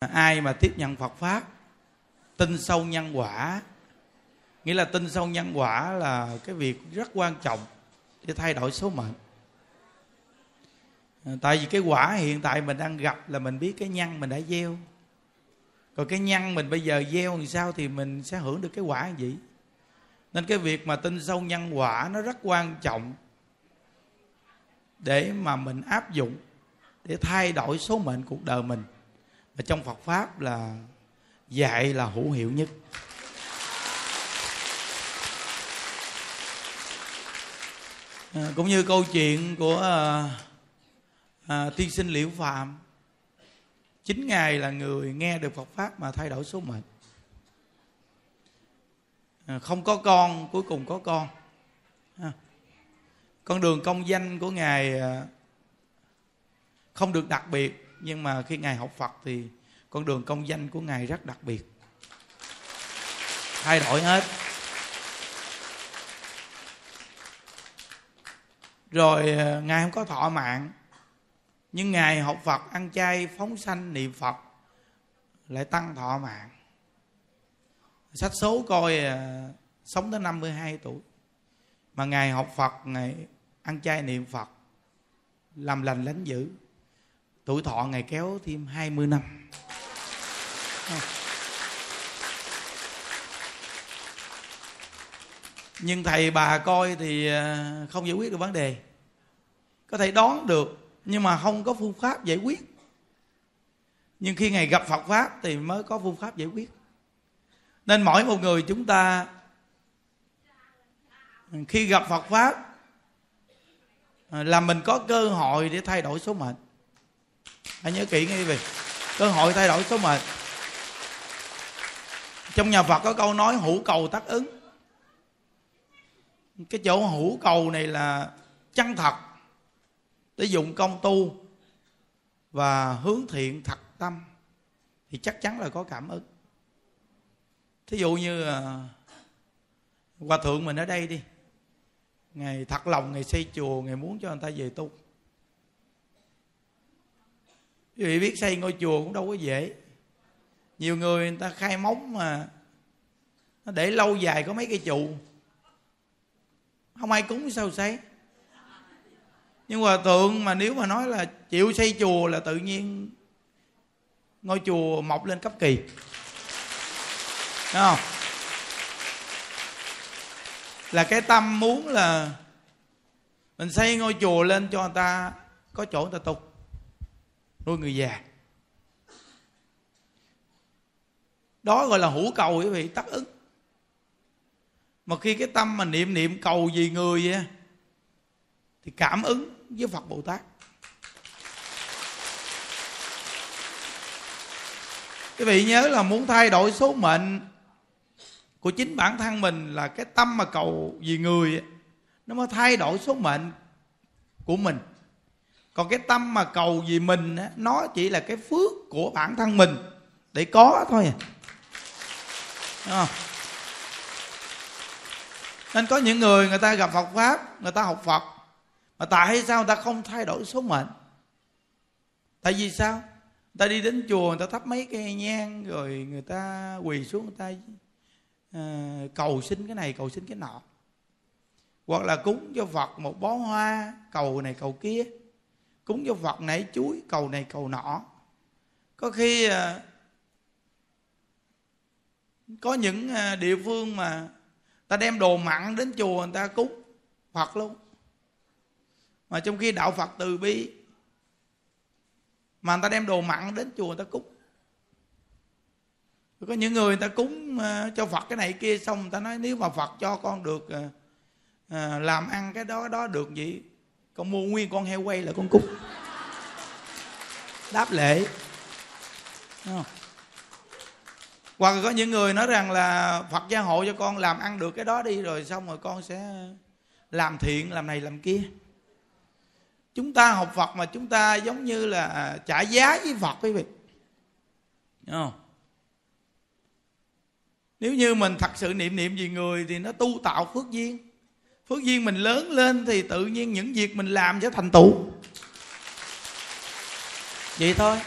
ai mà tiếp nhận phật pháp, tin sâu nhân quả, nghĩa là tin sâu nhân quả là cái việc rất quan trọng để thay đổi số mệnh. À, tại vì cái quả hiện tại mình đang gặp là mình biết cái nhân mình đã gieo. Còn cái nhân mình bây giờ gieo thì sao thì mình sẽ hưởng được cái quả gì nên cái việc mà tin sâu nhân quả nó rất quan trọng để mà mình áp dụng, để thay đổi số mệnh cuộc đời mình và trong Phật pháp là dạy là hữu hiệu nhất. À, cũng như câu chuyện của à, à, tiên sinh liễu phạm chính ngài là người nghe được Phật pháp mà thay đổi số mệnh. À, không có con cuối cùng có con. À, con đường công danh của ngài à, không được đặc biệt nhưng mà khi ngài học phật thì con đường công danh của ngài rất đặc biệt. Thay đổi hết. Rồi ờ, ngài không có thọ mạng. Nhưng ngài học phật, ăn chay, phóng sanh niệm phật, lại tăng thọ mạng. Sách số coi ờ, sống tới 52 tuổi. Mà ngài học phật, ngài ăn chay niệm phật, làm lành lánh dữ tuổi thọ ngày kéo thêm 20 năm. Nhưng thầy bà coi thì à, không giải quyết được vấn đề. Có thể đoán được, nhưng mà không có phương pháp giải quyết. Nhưng khi ngày gặp phật pháp thì mới có phương pháp giải quyết. Nên mỗi một người chúng ta, khi gặp phật pháp à, là mình có cơ hội để thay đổi số mệnh hãy nhớ kỹ nghe về cơ hội thay đổi số mệnh. Trong nhà phật có câu nói, hữu cầu tác ứng. Cái chỗ hữu cầu này là chân thật, để dụng công tu và hướng thiện thật tâm, thì chắc chắn là có cảm ứng. Thí dụ như à, hòa thượng mình ở đây đi. Ngày thật lòng ngày xây chùa, ngày muốn cho người ta về tu quý vị biết xây ngôi chùa cũng đâu có dễ. Nhiều người người ta khai móng mà nó để lâu dài có mấy cây trụ. Không ai cúng sao xây? Nhưng hòa thượng mà nếu mà nói là chịu xây chùa là tự nhiên ngôi chùa mọc lên cấp kỳ. Đúng không? Là cái tâm muốn là mình xây ngôi chùa lên cho người ta có chỗ người ta tục nuôi người già. Đó gọi là hữu cầu, quý vị, tác ứng. Mà khi cái tâm mà niệm niệm cầu gì người vậy thì cảm ứng với phật bồ tát. Quý vị nhớ là muốn thay đổi số mệnh của chính bản thân mình là cái tâm mà cầu vì người nó mới thay đổi số mệnh của mình còn cái tâm mà cầu vì mình nó chỉ là cái phước của bản thân mình. Để có thôi à. nên có những người người ta gặp Phật pháp người ta học Phật mà tại sao người ta không thay đổi số mệnh? Tại vì sao? Người ta đi đến chùa người ta thắp mấy cây nhang rồi người ta quỳ xuống người ta à, cầu xin cái này cầu xin cái nọ. Hoặc là cúng cho phật một bó hoa cầu này cầu kia cúng cho phật nảy chuối, cầu này cầu nọ. Có khi à, có những à, địa phương mà ta đem đồ mặn đến chùa người ta cúng phật luôn. Mà trong khi đạo phật từ bi, mà người ta đem đồ mặn đến chùa người ta cúng. Có những người người ta cúng à, cho phật cái này kia xong người ta nói, nếu mà phật cho con được làm ăn cái đó đó được gì con mua nguyên con heo quay là con cúc đáp lễ. Hoặc có những người nói rằng là phật gia hộ cho con làm ăn được cái đó đi, rồi xong rồi con sẽ làm thiện, làm này làm kia. Chúng ta học phật mà chúng ta giống như là à, trả giá với phật quý vị. Không? nếu như mình thật sự niệm niệm vì người thì nó tu tạo phước duyên phước duyên mình lớn lên thì tự nhiên những việc mình làm sẽ thành tựu vậy thôi.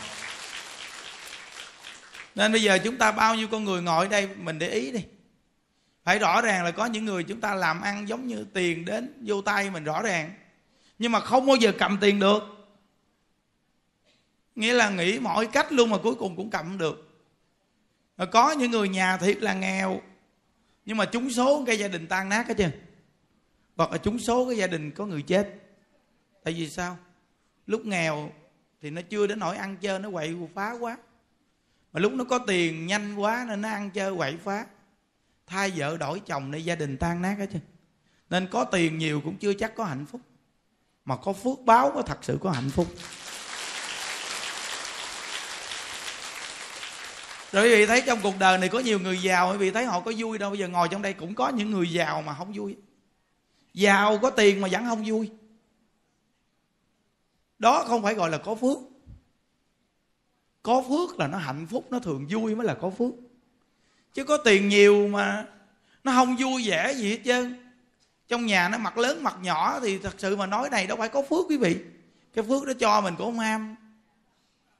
Nên bây giờ chúng ta bao nhiêu con người ngồi ở đây, mình để ý đi. Phải rõ ràng là có những người chúng ta làm ăn giống như tiền đến vô tay mình rõ ràng. Nhưng mà không bao giờ cầm tiền được. Nghĩa là nghĩ mọi cách luôn mà cuối cùng cũng cầm được. Có những người nhà thiệt là nghèo, nhưng mà chúng số cái gia đình tan nát hết trơn hoặc là trúng số cái gia đình có người chết. Tại vì sao? Lúc nghèo thì nó chưa đến nỗi ăn chơi, nó quậy phá quá. Mà lúc nó có tiền nhanh quá nên nó ăn chơi quậy phá. Thay vợ đổi chồng để gia đình tan nát hết chứ nên có tiền nhiều cũng chưa chắc có hạnh phúc. Mà có phước báo có thật sự có hạnh phúc. Rồi quý vị thấy trong cuộc đời này có nhiều người giàu, quý vị thấy họ có vui đâu. Bây giờ ngồi trong đây cũng có những người giàu mà không vui giàu có tiền mà vẫn không vui. Đó không phải gọi là có phước. Có phước là nó hạnh phúc, nó thường vui mới là có phước. Chứ có tiền nhiều mà nó không vui vẻ gì hết trơn. Trong nhà nó mặt lớn mặt nhỏ thì thật sự mà nói này đâu phải có phước quý vị. Cái phước đó cho mình cũng không ham.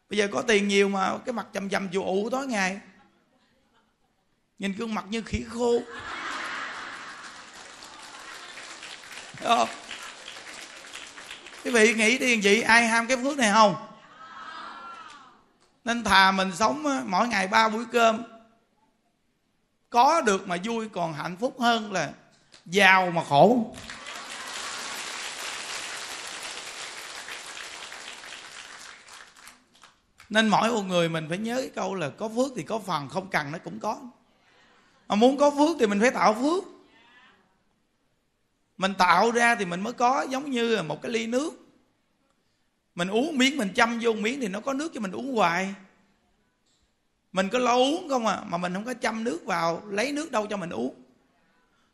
Bây giờ có tiền nhiều mà cái mặt chầm chầm dù ụ tối ngày. Nhìn gương mặt như khỉ khô. Đúng quý vị nghĩ đi chị ai ham cái phước này không? Nên thà mình sống mỗi ngày ba buổi cơm. Có được mà vui còn hạnh phúc hơn là giàu mà khổ. Nên mỗi một người mình phải nhớ cái câu là có phước thì có phần, không cần nó cũng có. Mà muốn có phước thì mình phải tạo phước mình tạo ra thì mình mới có, giống như là một cái ly nước. Mình uống miếng, mình chăm vô miếng thì nó có nước cho mình uống hoài. Mình có lo uống không à? Mà mình không có chăm nước vào, lấy nước đâu cho mình uống.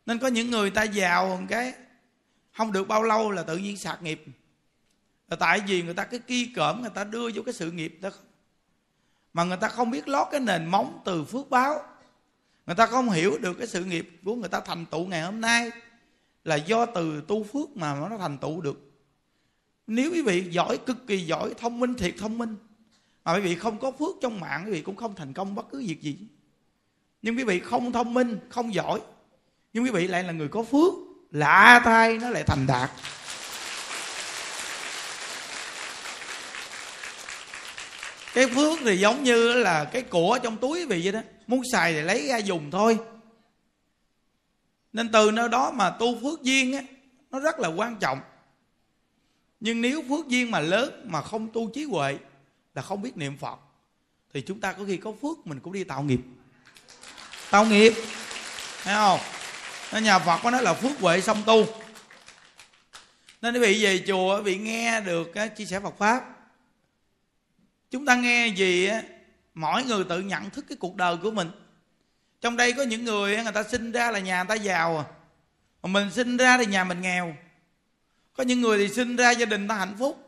Nên có những người ta giàu một cái, không được bao lâu là tự nhiên sạc nghiệp. Là tại vì người ta cái ki cỡm, người ta đưa vô cái sự nghiệp đó. Mà người ta không biết lót cái nền móng từ phước báo. Người ta không hiểu được cái sự nghiệp của người ta thành tựu ngày hôm nay là do từ tu phước mà nó thành tựu được. Nếu quý vị giỏi, cực kỳ giỏi, thông minh, thiệt thông minh, mà quý vị không có phước trong mạng, quý vị cũng không thành công bất cứ việc gì. Nhưng quý vị không thông minh, không giỏi, nhưng quý vị lại là người có phước, lạ thay nó lại thành đạt. Cái phước thì giống như là cái của trong túi quý vị vậy đó. Muốn xài thì lấy ra dùng thôi nên từ nơi đó mà tu phước duyên á, nó rất là quan trọng. Nhưng nếu phước duyên mà lớn mà không tu trí huệ là không biết niệm phật, thì chúng ta có khi có phước mình cũng đi tạo nghiệp. Tạo nghiệp, thấy không? Nên nhà phật có nói là phước huệ song tu. Nên quý vị về chùa, quý vị nghe được cái chia sẻ phật pháp. Chúng ta nghe gì á, mỗi người tự nhận thức cái cuộc đời của mình trong đây có những người người ta sinh ra là nhà người ta giàu à. Mà mình sinh ra thì nhà mình nghèo. Có những người thì sinh ra gia đình ta hạnh phúc.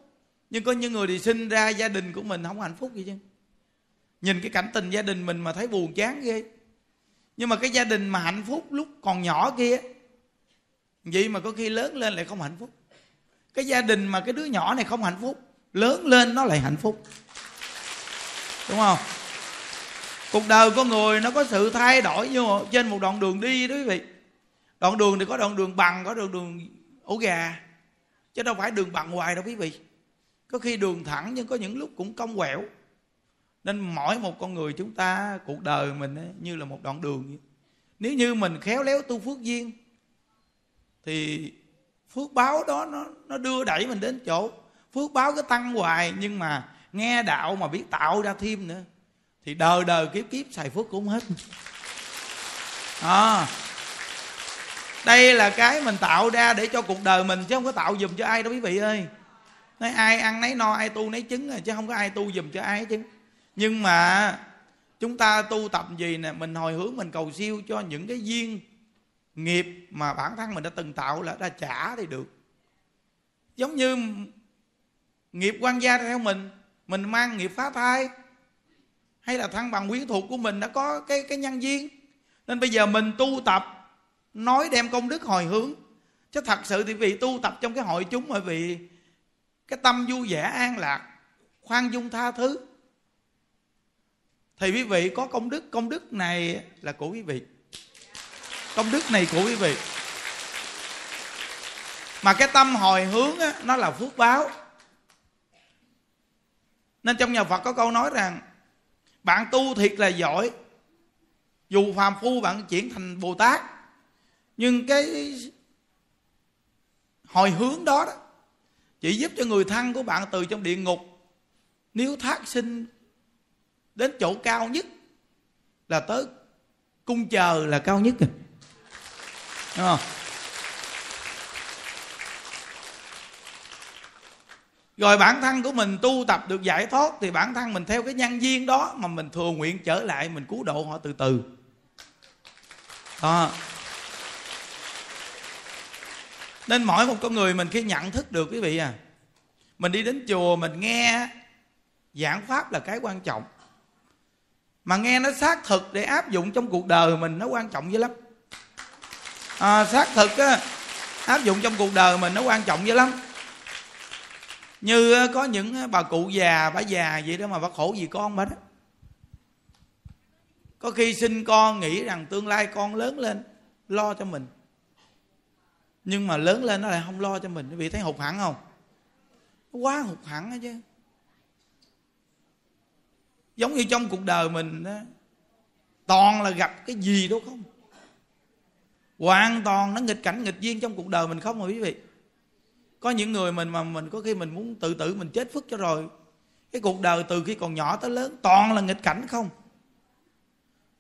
Nhưng có những người thì sinh ra gia đình của mình không hạnh phúc gì chứ. Nhìn cái cảnh tình gia đình mình mà thấy buồn chán ghê. Nhưng mà cái gia đình mà hạnh phúc lúc còn nhỏ kia, vậy mà có khi lớn lên lại không hạnh phúc. Cái gia đình mà cái đứa nhỏ này không hạnh phúc, lớn lên nó lại hạnh phúc. Đúng không? Cuộc đời con người nó có sự thay đổi như trên một đoạn đường đi đó quý vị. Đoạn đường thì có đoạn đường bằng có đoạn đường ổ gà. Chứ đâu phải đường bằng hoài đâu quý vị. Có khi đường thẳng nhưng có những lúc cũng cong quẹo. Nên mỗi một con người chúng ta cuộc đời mình ấy, như là một đoạn đường vậy. nếu như mình khéo léo tu phước duyên thì phước báo đó nó nó đưa đẩy mình đến chỗ. Phước báo cứ tăng hoài nhưng mà nghe đạo mà biết tạo ra thêm nữa thì đời đời kiếp kiếp xài phước cũng hết. À, đây là cái mình tạo ra để cho cuộc đời mình chứ không có tạo dùm cho ai đâu quý vị ơi. Nói ai ăn nấy no ai tu nấy trứng chứ không có ai tu dùm cho ai chứ. Nhưng mà chúng ta tu tập gì nè mình hồi hướng mình cầu siêu cho những cái duyên nghiệp mà bản thân mình đã từng tạo là đã trả thì được. Giống như nghiệp quan gia theo mình mình mang nghiệp phá thai hay là thăng bằng quyến thuộc của mình đã có cái cái nhân duyên. Nên bây giờ mình tu tập nói đem công đức hồi hướng. Chứ thật sự thì vì tu tập trong cái hội chúng bởi vì cái tâm vui vẻ an lạc khoan dung tha thứ. Thì quý vị có công đức. Công đức này là của quý vị. Công đức này của quý vị. Mà cái tâm hồi hướng á, nó là phước báo. Nên trong nhà phật có câu nói rằng bạn tu thiệt là giỏi. Dù phàm phu bạn chuyển thành bồ tát nhưng cái hồi hướng đó, đó chỉ giúp cho người thân của bạn từ trong địa ngục nếu thác sinh đến chỗ cao nhất là tới cung chờ là cao nhất rồi. Đúng không? Rồi bản thân của mình tu tập được giải thoát thì bản thân mình theo cái nhân duyên đó mà mình thừa nguyện trở lại mình cứu độ họ từ từ. Đó. Nên mỗi một con người mình khi nhận thức được quý vị à mình đi đến chùa mình nghe giảng pháp là cái quan trọng. Mà nghe nó xác thực để áp dụng trong cuộc đời mình nó quan trọng dữ lắm. À, xác thực á, áp dụng trong cuộc đời mình nó quan trọng dữ lắm như có những bà cụ già, bà già vậy đó mà bà khổ vì con bà đó. Có khi sinh con nghĩ rằng tương lai con lớn lên, lo cho mình. Nhưng mà lớn lên nó lại không lo cho mình. Quý vị thấy hụt hẳn không? Quá hụt hẳn đó chứ. Giống như trong cuộc đời mình đó toàn là gặp cái gì đâu không? Hoàn toàn nó nghịch cảnh nghịch duyên trong cuộc đời mình không mà quý vị có những người mình mà mình có khi mình muốn tự tử, mình chết phức cho rồi. Cái cuộc đời từ khi còn nhỏ tới lớn, toàn là nghịch cảnh không?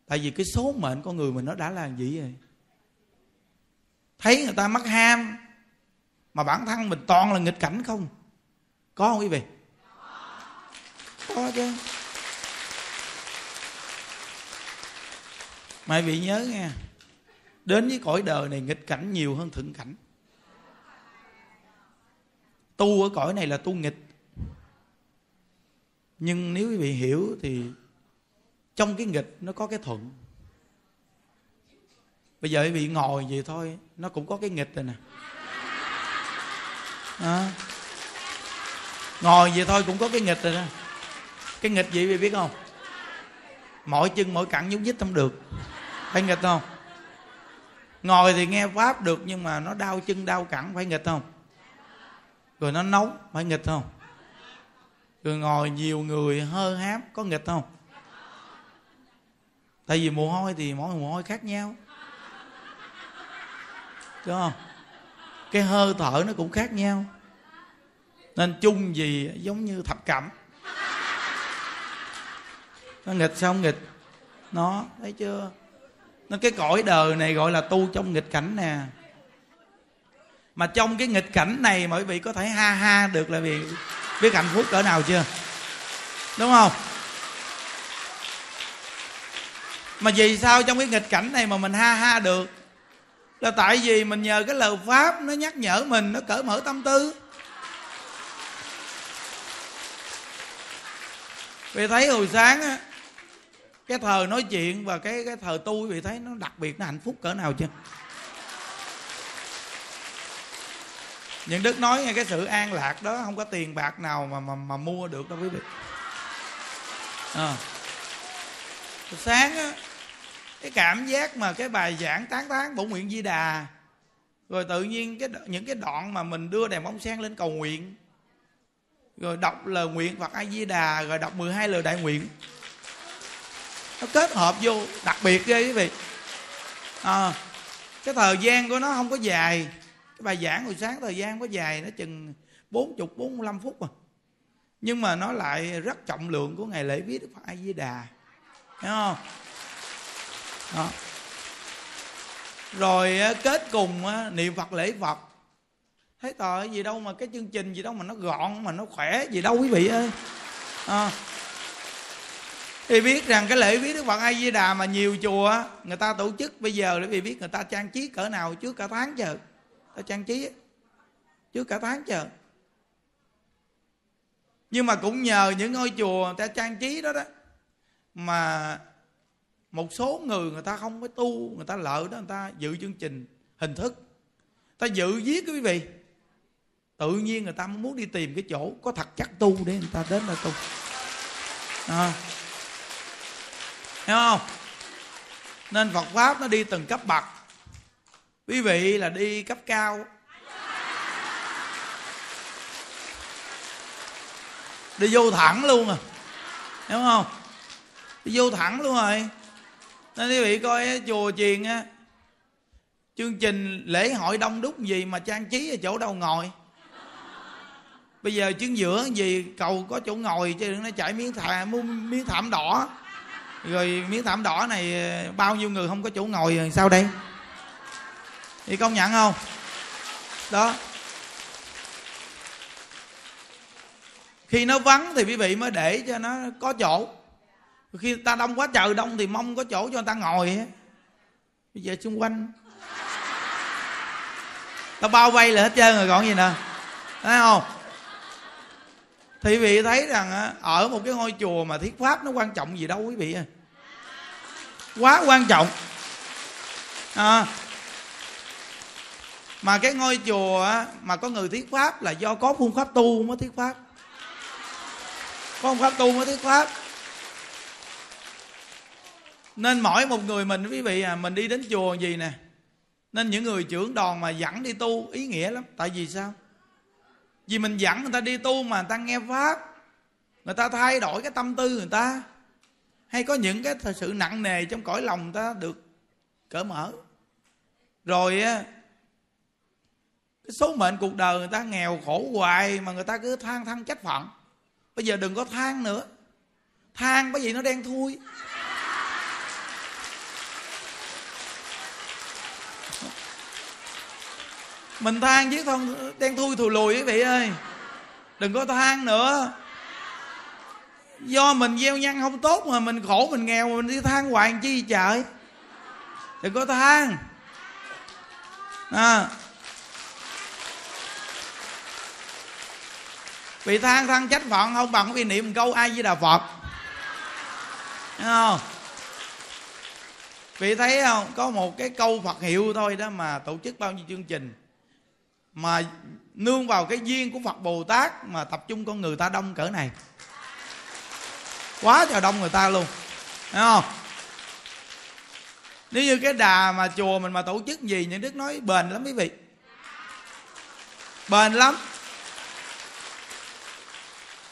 Tại vì cái số mệnh con người mình nó đã là gì rồi thấy người ta mắc ham, mà bản thân mình toàn là nghịch cảnh không? Có không quý vị? Có chứ. Mà vị nhớ nghe, đến với cõi đời này nghịch cảnh nhiều hơn thuận cảnh tu ở cõi này là tu nghịch. Nhưng nếu quý vị hiểu thì trong cái nghịch nó có cái thuận. Bây giờ quý vị ngồi vậy thôi, nó cũng có cái nghịch rồi nè. À. ngồi vậy thôi cũng có cái nghịch rồi nè. Cái nghịch gì quý vị biết không? Mỗi chân mỗi cẳng nhúc nhích không được. Phải nghịch không? Ngồi thì nghe pháp được nhưng mà nó đau chân, đau cẳng, phải nghịch không? Rồi nó nóng phải nghịch không? Rồi ngồi nhiều người hơ hám, có nghịch không? Tại vì mồ hôi thì mỗi mồ hôi khác nhau. Đúng không? Cái hơi thở nó cũng khác nhau. Nên chung gì giống như thập cẩm. Nó nghịch sao không nghịch? Nó, thấy chưa? Nó cái cõi đời này gọi là tu trong nghịch cảnh nè mà trong cái nghịch cảnh này mọi vị có thể ha ha được là vì biết hạnh phúc cỡ nào chưa? Đúng không? Mà vì sao trong cái nghịch cảnh này mà mình ha ha được? Là tại vì mình nhờ cái lời pháp nó nhắc nhở mình, nó cởi mở tâm tư. Vì thấy hồi sáng á, cái thời nói chuyện và cái cái thời tu vì thấy nó đặc biệt, nó hạnh phúc cỡ nào chưa? Những đức nói nghe cái sự an lạc đó không có tiền bạc nào mà mà, mà mua được đâu quý vị. À. sáng á cái cảm giác mà cái bài giảng tán tán bổ nguyện di đà rồi tự nhiên cái những cái đoạn mà mình đưa đèn bóng sen lên cầu nguyện rồi đọc lời nguyện Phật A Di Đà rồi đọc 12 lời đại nguyện. Nó kết hợp vô đặc biệt ghê quý vị. À, cái thời gian của nó không có dài cái bài giảng hồi sáng thời gian có dài nó chừng bốn chục bốn mươi lăm phút mà. Nhưng mà nó lại rất trọng lượng của ngày lễ viết đức phật a di đà thấy không? Đó. Rồi kết cùng niệm phật lễ phật. Thấy tội gì đâu mà cái chương trình gì đâu mà nó gọn mà nó khỏe gì đâu quý vị ơi. À, thì biết rằng cái lễ viết đức phật a di đà mà nhiều chùa người ta tổ chức bây giờ để vì biết người ta trang trí cỡ nào trước cả tháng chờ ta trang trí chứ cả tháng chờ. Nhưng mà cũng nhờ những ngôi chùa người ta trang trí đó đó, mà một số người người ta không có tu, người ta lợi đó, người ta dự chương trình, hình thức. Ta dự viết quý vị. Tự nhiên người ta muốn đi tìm cái chỗ có thật chắc tu để người ta đến là tu. À. hiểu không? Nên phật pháp nó đi từng cấp bậc quý vị là đi cấp cao. Đi vô thẳng luôn à. Hiểu không? Đi vô thẳng luôn rồi. Nên quý vị coi chùa chiền á, chương trình lễ hội đông đúc gì mà trang trí ở chỗ đâu ngồi. Bây giờ chứng giữa gì, cầu có chỗ ngồi chứ đừng nó chạy miếng thảm miếng thảm đỏ. Rồi miếng thảm đỏ này, bao nhiêu người không có chỗ ngồi rồi sao đây? Thì công nhận không? Đó. Khi nó vắng thì quý vị mới để cho nó có chỗ. Khi ta đông quá trời đông thì mong có chỗ cho người ta ngồi bây giờ xung quanh. Ta bao vây là hết trơn rồi còn gì nữa. Thấy không? Thì quý vị thấy rằng ở một cái ngôi chùa mà thiết pháp nó quan trọng gì đâu quý vị ơi. Quá quan trọng. À, mà cái ngôi chùa mà có người thuyết pháp là do có phương pháp tu mới thuyết pháp. Có phương pháp tu mới thuyết pháp. Nên mỗi một người mình, quý vị à mình đi đến chùa gì nè, nên những người trưởng đoàn mà dẫn đi tu, ý nghĩa lắm. Tại vì sao? Vì mình dẫn người ta đi tu mà người ta nghe pháp, người ta thay đổi cái tâm tư người ta. Hay có những cái thật sự nặng nề trong cõi lòng người ta được cởi mở. Rồi cái số mệnh cuộc đời người ta nghèo khổ hoài mà người ta cứ than than trách phận bây giờ đừng có than nữa. Than cái gì nó đen thui. Mình than chứ không, đen thui thù lùi quý vị ơi. Đừng có than nữa. Do mình gieo nhân không tốt mà mình khổ, mình nghèo mà mình đi than hoài chi trời? Đừng có than. À. vì than than trách phận, không bằng vì niệm một câu ai với đà phật. Thấy không? Vì thấy không? Có một cái câu phật hiệu thôi đó mà tổ chức bao nhiêu chương trình. Mà nương vào cái duyên của phật bồ tát mà tập trung con người ta đông cỡ này. Quá trời đông người ta luôn. Thấy không? Nếu như cái đà mà chùa mình mà tổ chức gì, những đức nói bền lắm quý vị. Bền lắm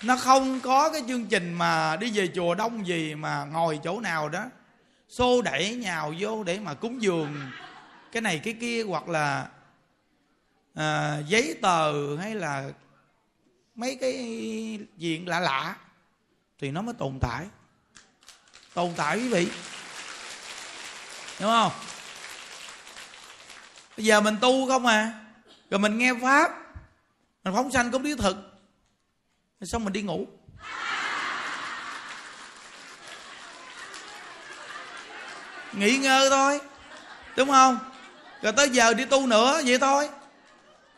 nó không có cái chương trình mà đi về chùa đông gì mà ngồi chỗ nào đó. Xô đẩy nhào vô để mà cúng dường. Cái này cái kia hoặc là à, giấy tờ hay là mấy cái chuyện lạ lạ thì nó mới tồn tại. Tồn tại quý vị. Đúng không? Bây giờ mình tu không à rồi mình nghe pháp mình phóng sanh cũng biết thực xong mình đi ngủ. Nghỉ ngơi thôi đúng không? Rồi tới giờ đi tu nữa vậy thôi.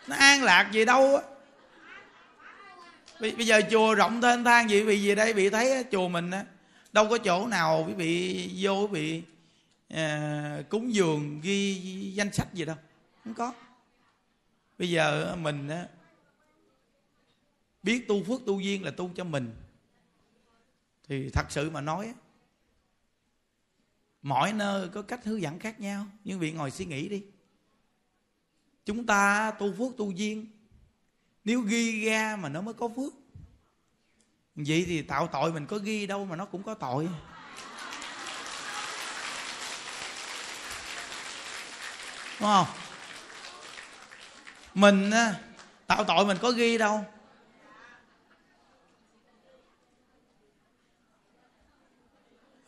Nó an lạc gì đâu á? Bây giờ chùa rộng thênh thang vậy vì gì đây bị thấy chùa mình á đâu có chỗ nào quý vị vô quý vị à, cúng dường ghi danh sách gì đâu không có. Bây giờ mình á biết tu phước tu duyên là tu cho mình. Thì thật sự mà nói mỗi nơi có cách hướng dẫn khác nhau. Nhưng vị ngồi suy nghĩ đi. Chúng ta tu phước tu duyên, nếu ghi ra mà nó mới có phước. Vậy thì tạo tội mình có ghi đâu mà nó cũng có tội. Đúng không? Mình tạo tội mình có ghi đâu.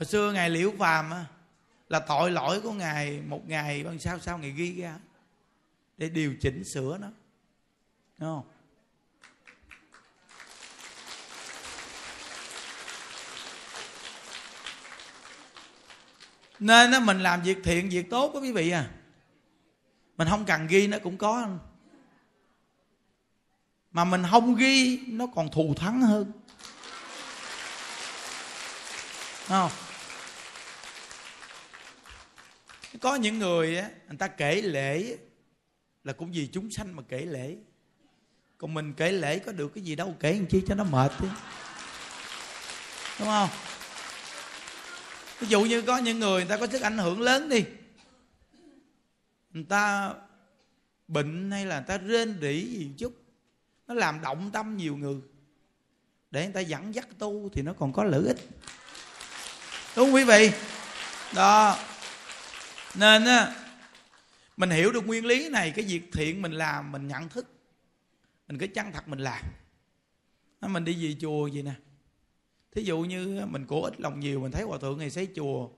Hồi xưa ngài liễu phàm là tội lỗi của ngài, một ngày bằng sao sao ngài ghi ra để điều chỉnh sửa nó. Đúng không? Nên á, mình làm việc thiện, việc tốt đó quý vị à. Mình không cần ghi nó cũng có. Mà mình không ghi, nó còn thù thắng hơn. Không? Có những người á, người ta kể lễ là cũng vì chúng sanh mà kể lễ. Còn mình kể lễ có được cái gì đâu, kể làm chi cho nó mệt chứ đúng không? Ví dụ như có những người người ta có sức ảnh hưởng lớn đi. Người ta bệnh hay là người ta rên rỉ gì chút, nó làm động tâm nhiều người. Để người ta dẫn dắt tu thì nó còn có lợi ích. Đúng không quý vị? Đó nên á, mình hiểu được nguyên lý này, cái việc thiện mình làm, mình nhận thức. Mình cứ chân thật mình làm. Mình đi về chùa gì nè. Thí dụ như mình cổ ít lòng nhiều, mình thấy hòa thượng này xây chùa,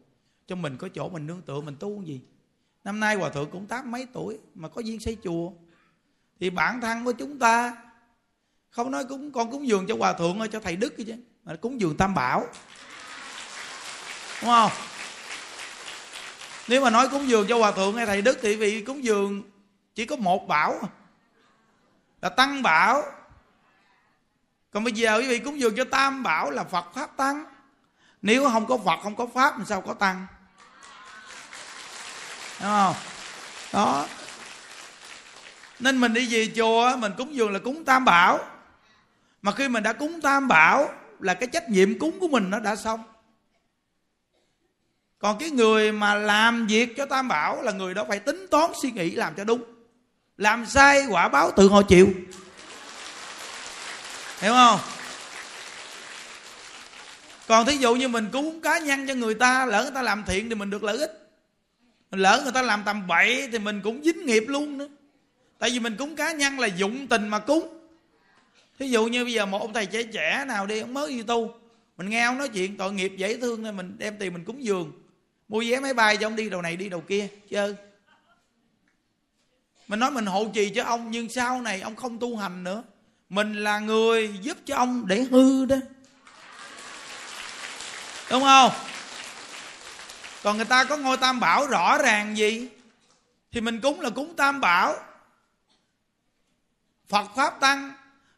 cho mình có chỗ mình nương tựa, mình tu gì. Năm nay hòa thượng cũng tám mấy tuổi mà có duyên xây chùa. Thì bản thân của chúng ta, không nói cũng con cúng dường cho hòa thượng cho thầy đức chứ, mà cúng dường tam bảo. Đúng không? Nếu mà nói cúng dường cho hòa thượng hay thầy đức thì vì cúng dường chỉ có một bảo à, là tăng bảo. Còn bây giờ quý vị cúng dường cho tam bảo là phật pháp tăng. Nếu không có phật, không có pháp làm sao có tăng? Đúng không? Đó. Nên mình đi về chùa mình cúng dường là cúng tam bảo. Mà khi mình đã cúng tam bảo là cái trách nhiệm cúng của mình nó đã xong còn cái người mà làm việc cho tam bảo là người đó phải tính toán suy nghĩ làm cho đúng. Làm sai quả báo tự họ chịu. Hiểu không? Còn thí dụ như mình cúng cá nhân cho người ta, lỡ người ta làm thiện thì mình được lợi ích. Lỡ người ta làm tầm bậy thì mình cũng dính nghiệp luôn nữa. Tại vì mình cúng cá nhân là dụng tình mà cúng. Thí dụ như bây giờ một ông thầy trẻ trẻ nào đi, ông mới đi tu, mình nghe ông nói chuyện, tội nghiệp dễ thương nên mình đem tiền mình cúng giường mua vé máy bay cho ông đi đầu này đi đầu kia, chứ. Mình nói mình hộ trì cho ông, nhưng sau này ông không tu hành nữa. Mình là người giúp cho ông để hư đó. Đúng không? Còn người ta có ngôi tam bảo rõ ràng gì? Thì mình cúng là cúng tam bảo. Phật pháp tăng,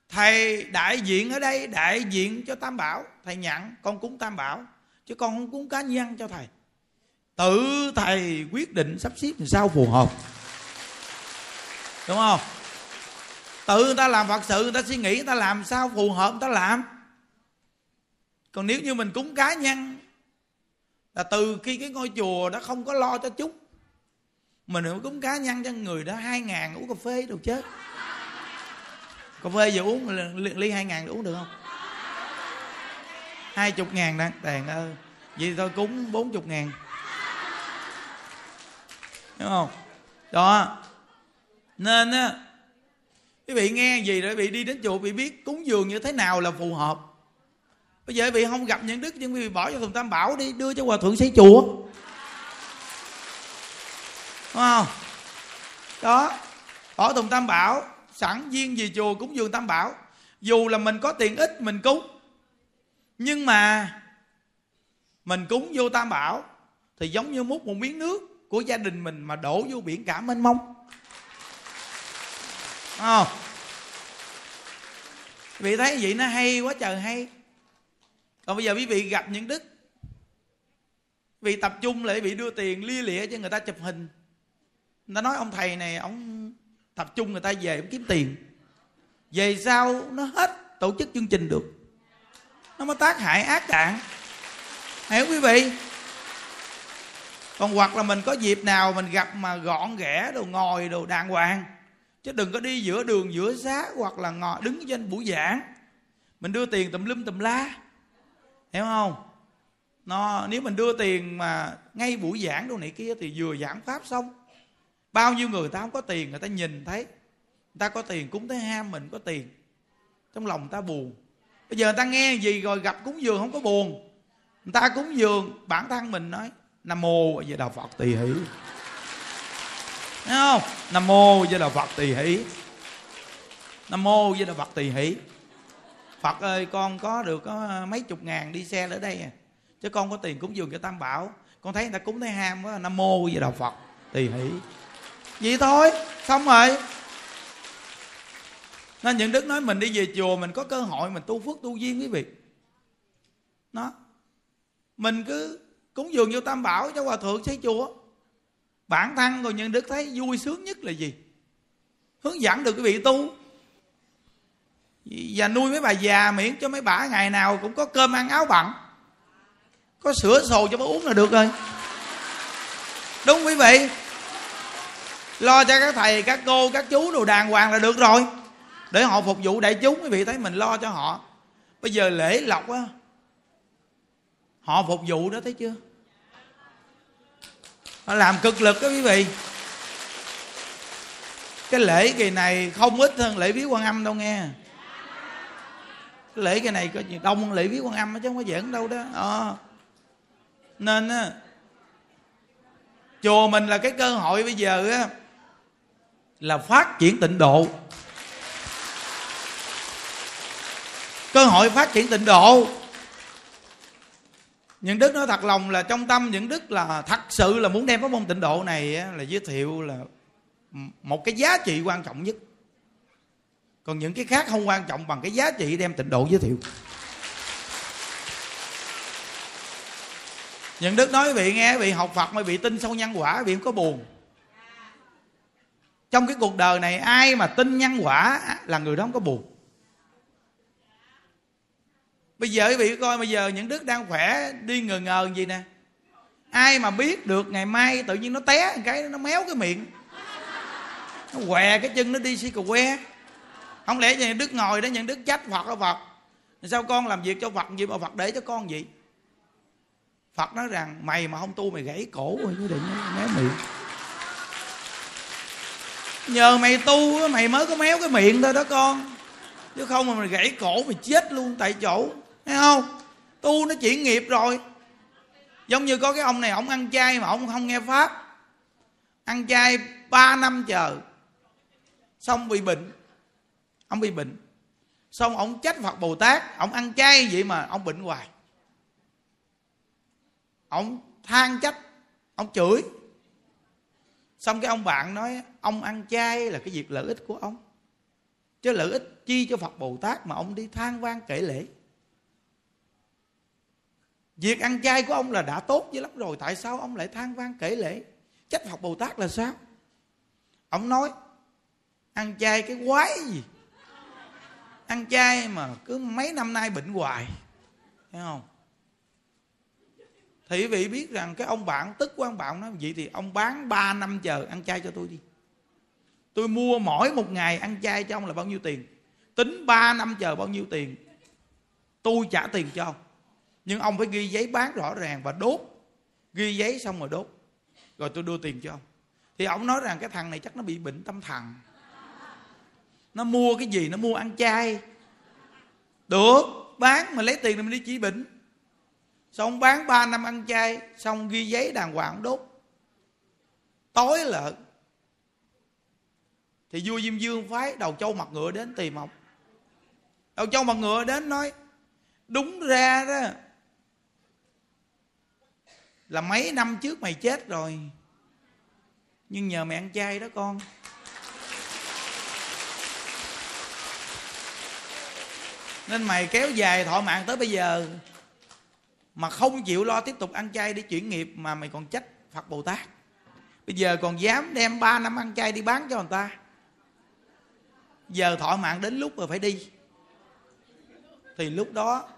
thầy đại diện ở đây đại diện cho tam bảo. Thầy nhận con cúng tam bảo, chứ con không cúng cá nhân cho thầy tự thầy quyết định sắp xếp làm sao phù hợp. Đúng không? Tự người ta làm phật sự người ta suy nghĩ người ta làm sao phù hợp người ta làm. Còn nếu như mình cúng cá nhân là từ khi cái ngôi chùa đó không có lo cho chúng mình cũng cúng cá nhân cho người đó hai ngàn uống cà phê đâu chết cà phê giờ uống ly, ly hai ngàn uống được không? Hai chục ngàn đang tàn ơi. Vậy thôi cúng bốn chục ngàn đúng không? Đó. Nên á, quý vị nghe gì rồi quý vị đi đến chùa bị vị biết cúng dường như thế nào là phù hợp. Bây giờ quý vị không gặp những đức nhưng quý vị bỏ cho thùng tam bảo đi, đưa cho hòa thượng xây chùa. Đúng không? Đó. Bỏ thùng tam bảo, sẵn viên về chùa cúng dường tam bảo. Dù là mình có tiền ít, mình cúng. Nhưng mà mình cúng vô tam bảo thì giống như múc một miếng nước của gia đình mình mà đổ vô biển cả mênh mông. Không? Vì thấy vậy nó hay quá trời hay. Còn bây giờ quý vị gặp những đức. Vì tập trung lại bị đưa tiền lia lịa cho người ta chụp hình. Người ta nói ông thầy này ông tập trung người ta về ông kiếm tiền. Về sau nó hết tổ chức chương trình được. Nó mới tác hại ác cạn, hiểu quý vị? Còn hoặc là mình có dịp nào mình gặp mà gọn ghẽ đồ, ngồi đồ đàng hoàng. Chứ đừng có đi giữa đường giữa xá hoặc là ngồi đứng trên buổi giảng. Mình đưa tiền tùm lum tùm la. Hiểu không? Nó, nếu mình đưa tiền mà ngay buổi giảng đồ này kia thì vừa giảng pháp xong. Bao nhiêu người ta không có tiền, người ta nhìn thấy. Người ta có tiền cúng tới ham mình có tiền. Trong lòng người ta buồn. Bây giờ người ta nghe gì rồi gặp cúng dường không có buồn. Người ta cúng dường, bản thân mình nói nam mô a di đà phật tỳ hỷ. Thấy không? Nam mô với đạo phật tỳ hỷ. Nam mô với đạo phật tỳ hỷ. Phật ơi, con có được có mấy chục ngàn đi xe ở đây à. Chứ con có tiền cúng dường cho tam bảo. Con thấy người ta cúng thấy ham quá, nam mô với đạo phật tỳ hỷ. Vậy thôi, xong rồi. Nên những đức nói mình đi về chùa, mình có cơ hội mình tu phước tu duyên quý vị. Nó, mình cứ cúng dường vô tam bảo cho hòa thượng, xây chùa. Bản thân rồi nhân đức thấy vui sướng nhất là gì? Hướng dẫn được cái vị tu. Và nuôi mấy bà già miễn cho mấy bà ngày nào cũng có cơm ăn áo bận. Có sữa sồ cho bà uống là được rồi. Đúng quý vị. Lo cho các thầy, các cô, các chú đồ đàng hoàng là được rồi. Để họ phục vụ đại chúng, quý vị thấy mình lo cho họ. Bây giờ lễ lọc á họ phục vụ đó thấy chưa? Họ làm cực lực đó quý vị. Cái lễ kỳ này không ít hơn lễ viếng quan âm đâu nghe. Cái lễ kỳ này có nhiều đông hơn lễ viếng quan âm chứ không có giỡn đâu đó. À. nên á, chùa mình là cái cơ hội bây giờ á, là phát triển tịnh độ. Cơ hội phát triển tịnh độ những đức nói thật lòng là trong tâm những đức là thật sự là muốn đem cái môn tịnh độ này là giới thiệu là một cái giá trị quan trọng nhất. Còn những cái khác không quan trọng bằng cái giá trị đem tịnh độ giới thiệu. Những đức nói quý vị nghe quý vị học phật, mà bị tin sâu nhân quả quý vị không có buồn. Trong cái cuộc đời này, ai mà tin nhân quả là người đó không có buồn bây giờ quý vị coi, bây giờ những đức đang khỏe đi ngờ ngờ gì nè? Ai mà biết được ngày mai tự nhiên nó té cái, nó méo cái miệng. Nó què cái chân, nó đi xi cà que. Không lẽ những đức ngồi đó, những đức trách phật ở phật? Sao con làm việc cho phật gì mà phật để cho con gì phật nói rằng, mày mà không tu mày gãy cổ rồi chứ đừng méo miệng. Nhờ mày tu mày mới có méo cái miệng thôi đó con. Chứ không mà mày gãy cổ mày chết luôn tại chỗ thấy không? Tu nó chuyển nghiệp rồi. Giống như có cái ông này, ông ăn chay mà ông không nghe pháp. Ăn chay 3 năm chờ. Xong bị bệnh. Ông bị bệnh. Xong ông trách phật bồ tát. Ông ăn chay vậy mà ông bệnh hoài. Ông than trách. Ông chửi. Xong cái ông bạn nói, ông ăn chay là cái việc lợi ích của ông. Chứ lợi ích chi cho phật bồ tát mà ông đi than vang kể lễ việc ăn chay của ông là đã tốt dữ lắm rồi, tại sao ông lại than vang kể lễ trách phật bồ tát là sao? Ông nói, ăn chay cái quái gì? Ăn chay mà cứ mấy năm nay bệnh hoài. Thấy không? Thì quý vị biết rằng cái ông bạn, tức của ông bạn nói, vậy thì ông bán 3 năm chờ ăn chay cho tôi đi. Tôi mua mỗi một ngày ăn chay cho ông là bao nhiêu tiền? Tính 3 năm chờ bao nhiêu tiền? Tôi trả tiền cho ông nhưng ông phải ghi giấy bán rõ ràng và đốt. Ghi giấy xong rồi đốt. Rồi tôi đưa tiền cho ông. Thì ông nói rằng cái thằng này chắc nó bị bệnh tâm thần. Nó mua cái gì? Nó mua ăn chay. Được, bán mà lấy tiền mình đi chỉ bệnh. Xong bán 3 năm ăn chay, xong ghi giấy đàng hoàng đốt. Tối là thì vua diêm dương phái đầu châu mặt ngựa đến tìm ông. Đầu châu mặt ngựa đến nói, đúng ra đó là mấy năm trước mày chết rồi. Nhưng nhờ mẹ ăn chay đó con. Nên mày kéo dài thọ mạng tới bây giờ. Mà không chịu lo tiếp tục ăn chay để chuyển nghiệp mà mày còn trách phật bồ tát. Bây giờ còn dám đem 3 năm ăn chay đi bán cho người ta. Giờ thọ mạng đến lúc rồi phải đi. Thì lúc đó,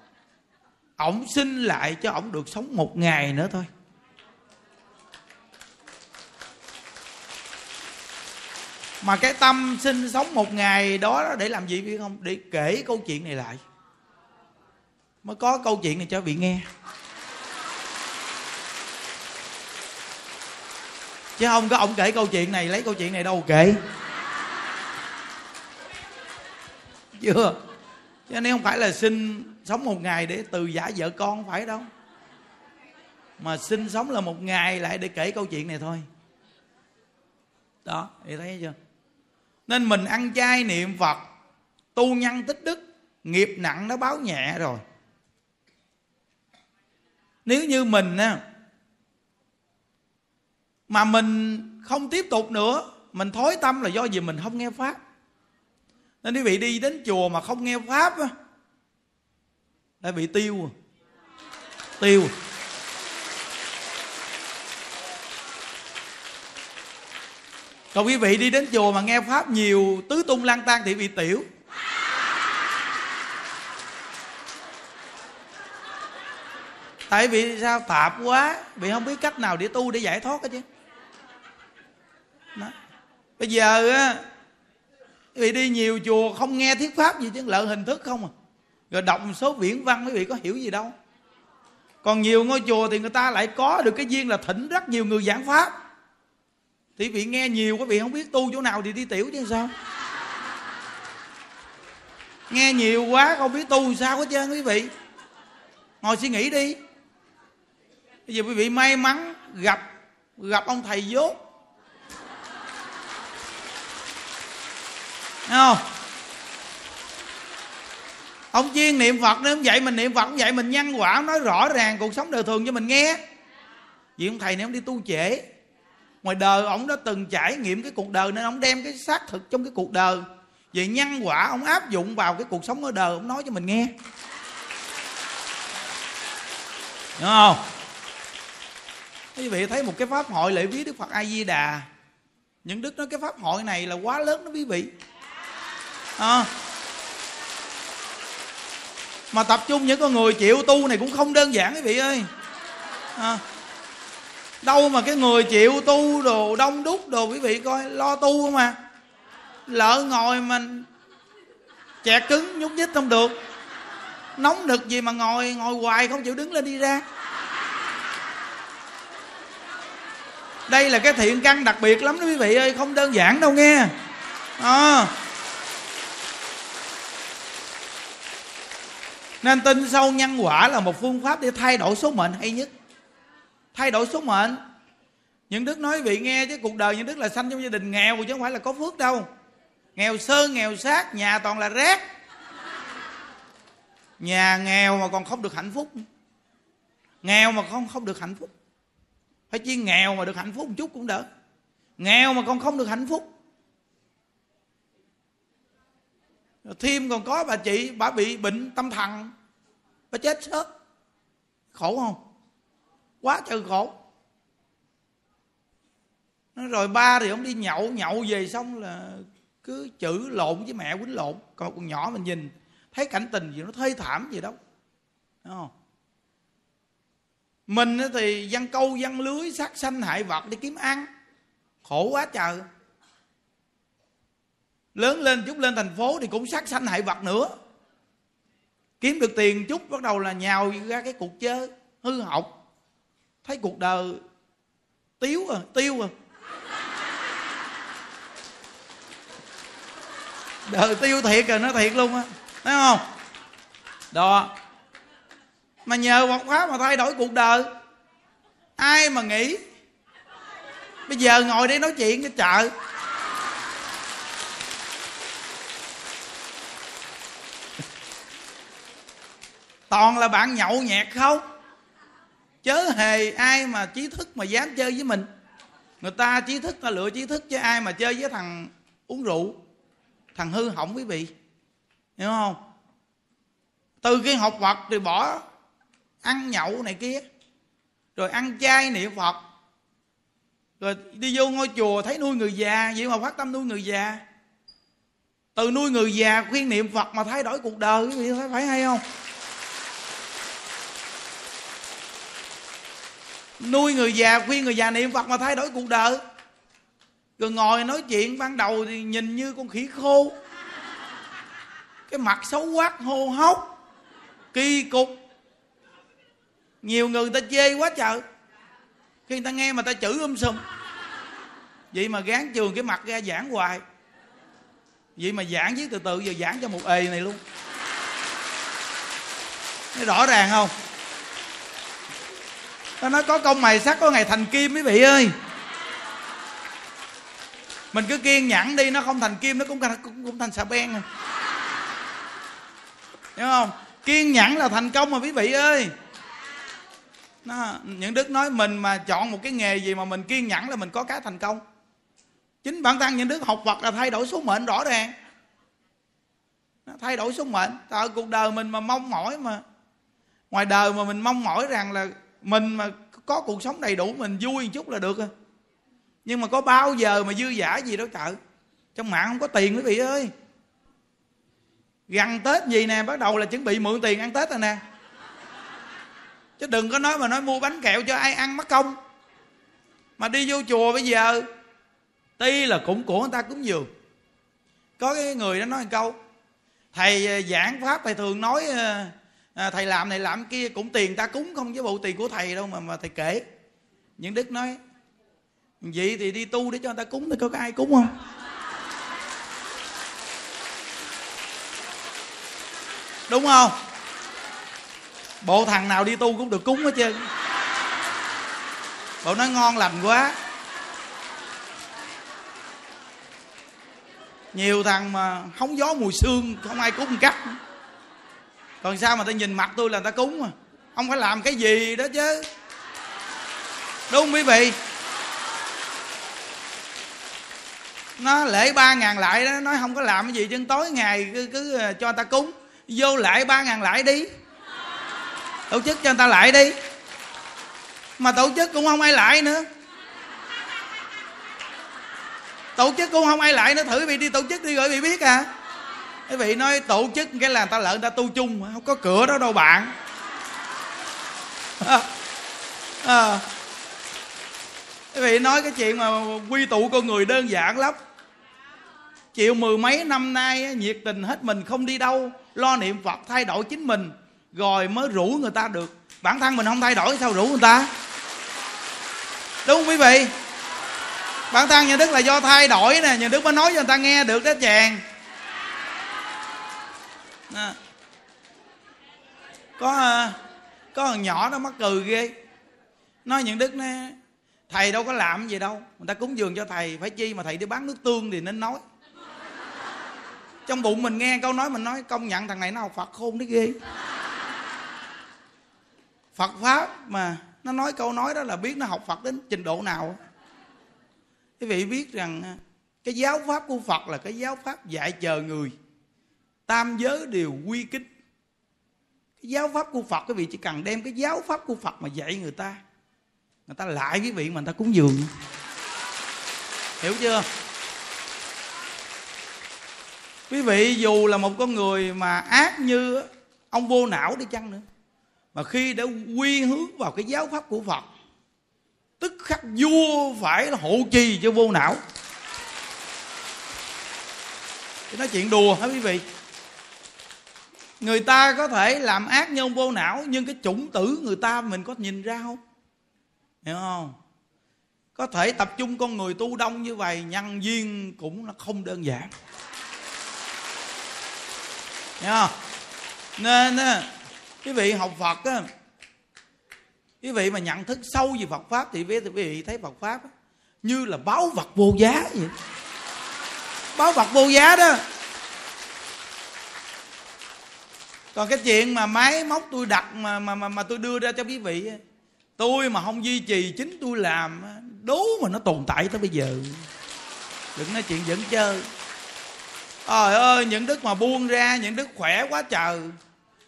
ổng xin lại cho ổng được sống một ngày nữa thôi. Mà cái tâm sinh sống một ngày đó để làm gì biết không? Để kể câu chuyện này lại. Mới có câu chuyện này cho vị nghe. Chứ không có ông kể câu chuyện này, lấy câu chuyện này đâu kể. Chưa? Cho nên không phải là sinh sống một ngày để từ giả vợ con không phải đâu. Mà sinh sống là một ngày lại để kể câu chuyện này thôi. Đó, thì thấy chưa? Nên mình ăn chay niệm phật, tu nhân tích đức, nghiệp nặng nó báo nhẹ rồi. Nếu như mình á, mà mình không tiếp tục nữa, mình thối tâm là do gì mình không nghe pháp. Nên quý vị đi đến chùa mà không nghe pháp á lại bị tiêu tiêu. Còn quý vị đi đến chùa mà nghe pháp nhiều, tứ tung lang tan thì bị tiểu. Tại vì sao? Tạp quá. Vì không biết cách nào để tu để giải thoát hết chứ. Đó. bây giờ á vì đi nhiều chùa không nghe thuyết pháp gì chứ lợi hình thức không à. Rồi đọc một số viễn văn, quý vị có hiểu gì đâu. Còn nhiều ngôi chùa thì người ta lại có được cái duyên là thỉnh rất nhiều người giảng pháp thì vị nghe nhiều quý vị không biết tu chỗ nào thì đi tiểu chứ sao? Nghe nhiều quá, không biết tu sao hết trơn quý vị. Ngồi suy nghĩ đi. Bây giờ quý vị may mắn gặp gặp ông thầy dốt. Thấy không? Ông chuyên niệm phật nếu ông dạy mình niệm phật, ông dạy mình nhân quả, ông nói rõ ràng cuộc sống đời thường cho mình nghe. Vì ông thầy này ông đi tu trễ ngoài đời ông đã từng trải nghiệm cái cuộc đời nên ông đem cái xác thực trong cái cuộc đời. Về nhân quả ông áp dụng vào cái cuộc sống ở đời ông nói cho mình nghe. Đúng không? Quý vị thấy một cái pháp hội lễ viết đức phật a di đà những đức nói cái pháp hội này là quá lớn đó quý vị. À, mà tập trung những con người chịu tu này cũng không đơn giản quý vị ơi. À, đâu mà cái người chịu tu đồ, đông đúc đồ, quý vị coi, lo tu không à? Lỡ ngồi mà chẹt cứng, nhúc nhích không được. Nóng nực gì mà ngồi ngồi hoài không chịu đứng lên đi ra. Đây là cái thiện căn đặc biệt lắm đó, quý vị ơi, không đơn giản đâu nghe. À. nên tin sâu nhân quả là một phương pháp để thay đổi số mệnh hay nhất thay đổi số mệnh. Những đức nói, vị nghe chứ, cuộc đời những đức là sanh trong gia đình nghèo, chứ không phải là có phước đâu. Nghèo sơn nghèo sát, nhà toàn là rác. Nhà nghèo mà còn không được hạnh phúc. Nghèo mà không không được hạnh phúc. Phải chi nghèo mà được hạnh phúc một chút cũng đỡ. Nghèo mà còn không được hạnh phúc. Thêm còn có bà chị, bà bị bệnh tâm thần. Bà chết sớm. Khổ không? Quá trời khổ. Rồi ba thì ông đi nhậu nhậu về xong là cứ chữ lộn với mẹ quýnh lộn. Còn con nhỏ mình nhìn, thấy cảnh tình gì nó thê thảm gì đâu Đúng không? mình thì văn câu, văn lưới, sát sanh, hại vật đi kiếm ăn. Khổ quá trời. Lớn lên chút lên thành phố thì cũng sát sanh, hại vật nữa. Kiếm được tiền chút bắt đầu là nhào ra cái cuộc chơi hư học thấy cuộc đời tiếu à tiêu à. Đời tiêu thiệt à, rồi nó thiệt luôn á. Thấy không? Đó. Mà nhờ một khóa mà thay đổi cuộc đời. Ai mà nghĩ? Bây giờ ngồi đây nói chuyện cái chợ. Toàn là bạn nhậu nhẹt không? Chớ hề ai mà trí thức mà dám chơi với mình. Người ta trí thức, ta lựa trí thức chứ ai mà chơi với thằng uống rượu, thằng hư hỏng quý vị. Hiểu không? Từ khi học phật thì bỏ ăn nhậu này kia, rồi ăn chay niệm phật, rồi đi vô ngôi chùa thấy nuôi người già, vậy mà phát tâm nuôi người già. Từ nuôi người già khuyên niệm phật mà thay đổi cuộc đời quý vị thấy phải hay không? Nuôi người già, khuyên người già niệm phật mà thay đổi cuộc đời. Rồi ngồi nói chuyện, ban đầu thì nhìn như con khỉ khô. Cái mặt xấu quắc hô hốc, kỳ cục. Nhiều người ta chê quá trời. Khi người ta nghe mà ta chửi um sùm. Vậy mà gán trường cái mặt ra giảng hoài. Vậy mà giảng với từ từ, giờ giảng cho một ề này luôn. Nó rõ ràng không? Nó nói có công mày sắt có ngày thành kim quý vị ơi. Mình cứ kiên nhẫn đi nó không thành kim nó cũng cũng, cũng thành xà beng à. Hiểu không? Kiên nhẫn là thành công mà quý vị ơi. Nó, những đức nói mình mà chọn một cái nghề gì mà mình kiên nhẫn là mình có cái thành công. Chính bản thân những đức học Phật là thay đổi số mệnh rõ ràng. Thay đổi số mệnh. Tại cuộc đời mình mà mong mỏi mà. Ngoài đời mà mình mong mỏi rằng là mình mà có cuộc sống đầy đủ, mình vui một chút là được rồi. Nhưng mà có bao giờ mà dư giả gì đâu chợ trong mạng không có tiền, quý vị ơi. Gần tết gì nè, bắt đầu là chuẩn bị mượn tiền ăn tết rồi nè. Chứ đừng có nói mà nói mua bánh kẹo cho ai ăn mất công. Mà đi vô chùa bây giờ tuy là cũng của người ta cúng dường. Có cái người đó nói một câu, thầy ờ, giảng pháp thầy thường nói ờ, à, thầy làm này làm kia cũng tiền ta cúng không với bộ tiền của thầy đâu mà mà thầy kể. Những đức nói vậy thì đi tu để cho người ta cúng thì có ai cúng không? Đúng không? Bộ thằng nào đi tu cũng được cúng hết trơn. Bộ nói ngon lành quá. Nhiều thằng mà hóng gió mùi xương không ai cúng cắt còn sao mà ta nhìn mặt tôi là ta cúng mà ông phải làm cái gì đó chứ. Đúng không quý vị. Nó lễ ba ngàn lại đó nói không có làm cái gì chân tối ngày cứ, cứ ờ, cho ta cúng. Vô lại ba ngàn lại đi. Tổ chức cho người ta lại đi. Mà tổ chức cũng không ai lại nữa. Tổ chức cũng không ai lại nữa thử bị đi tổ chức đi rồi bị biết à? Quý vị nói tổ chức cái là người ta lợn người ta tu chung không có cửa đó đâu bạn. À, à. quý vị nói cái chuyện mà quy tụ con người đơn giản lắm. Chịu mười mấy năm nay nhiệt tình hết mình không đi đâu lo niệm phật thay đổi chính mình rồi mới rủ người ta được. Bản thân mình không thay đổi sao rủ người ta? Đúng không quý vị? Bản thân nhà đức là do thay đổi nè nhà đức mới nói cho người ta nghe được đó chàng à. có có thằng nhỏ nó mắc cười ghê. Nói những đức nè thầy đâu có làm gì đâu, người ta cúng dường cho thầy, phải chi mà thầy đi bán nước tương thì nên nói. Trong bụng mình nghe câu nói mình nói, công nhận thằng này nó học phật khôn đấy ghê. Phật pháp mà nó nói câu nói đó là biết nó học phật đến trình độ nào. Quý vị biết rằng à, cái giáo pháp của phật là cái giáo pháp dạy chờ người tam giới đều quy kính. Cái giáo pháp của phật quý vị chỉ cần đem cái giáo pháp của phật mà dạy người ta người ta lại quý vị mà người ta cúng dường. Hiểu chưa? Quý vị dù là một con người mà ác như ông vô não đi chăng nữa, mà khi đã quy hướng vào cái giáo pháp của phật, tức khắc vua phải là hộ trì cho vô não. Cái nói chuyện đùa hả quý vị? Người ta có thể làm ác như ông vô não nhưng cái chủng tử người ta mình có nhìn ra không? Hiểu không? Có thể tập trung con người tu đông như vậy nhân duyên cũng là không đơn giản. Hiểu không? Nên quý vị học phật á quý vị mà nhận thức sâu về phật pháp thì quý vị thấy phật pháp á, như là báo vật vô giá vậy. Báo vật vô giá đó. Còn cái chuyện mà máy móc tôi đặt mà mà mà, mà tôi đưa ra cho quý vị tôi mà không duy trì chính tôi làm đố mà nó tồn tại tới bây giờ. Đừng nói chuyện dẫn chơi. Trời ơi những đức mà buông ra những đức khỏe quá trời.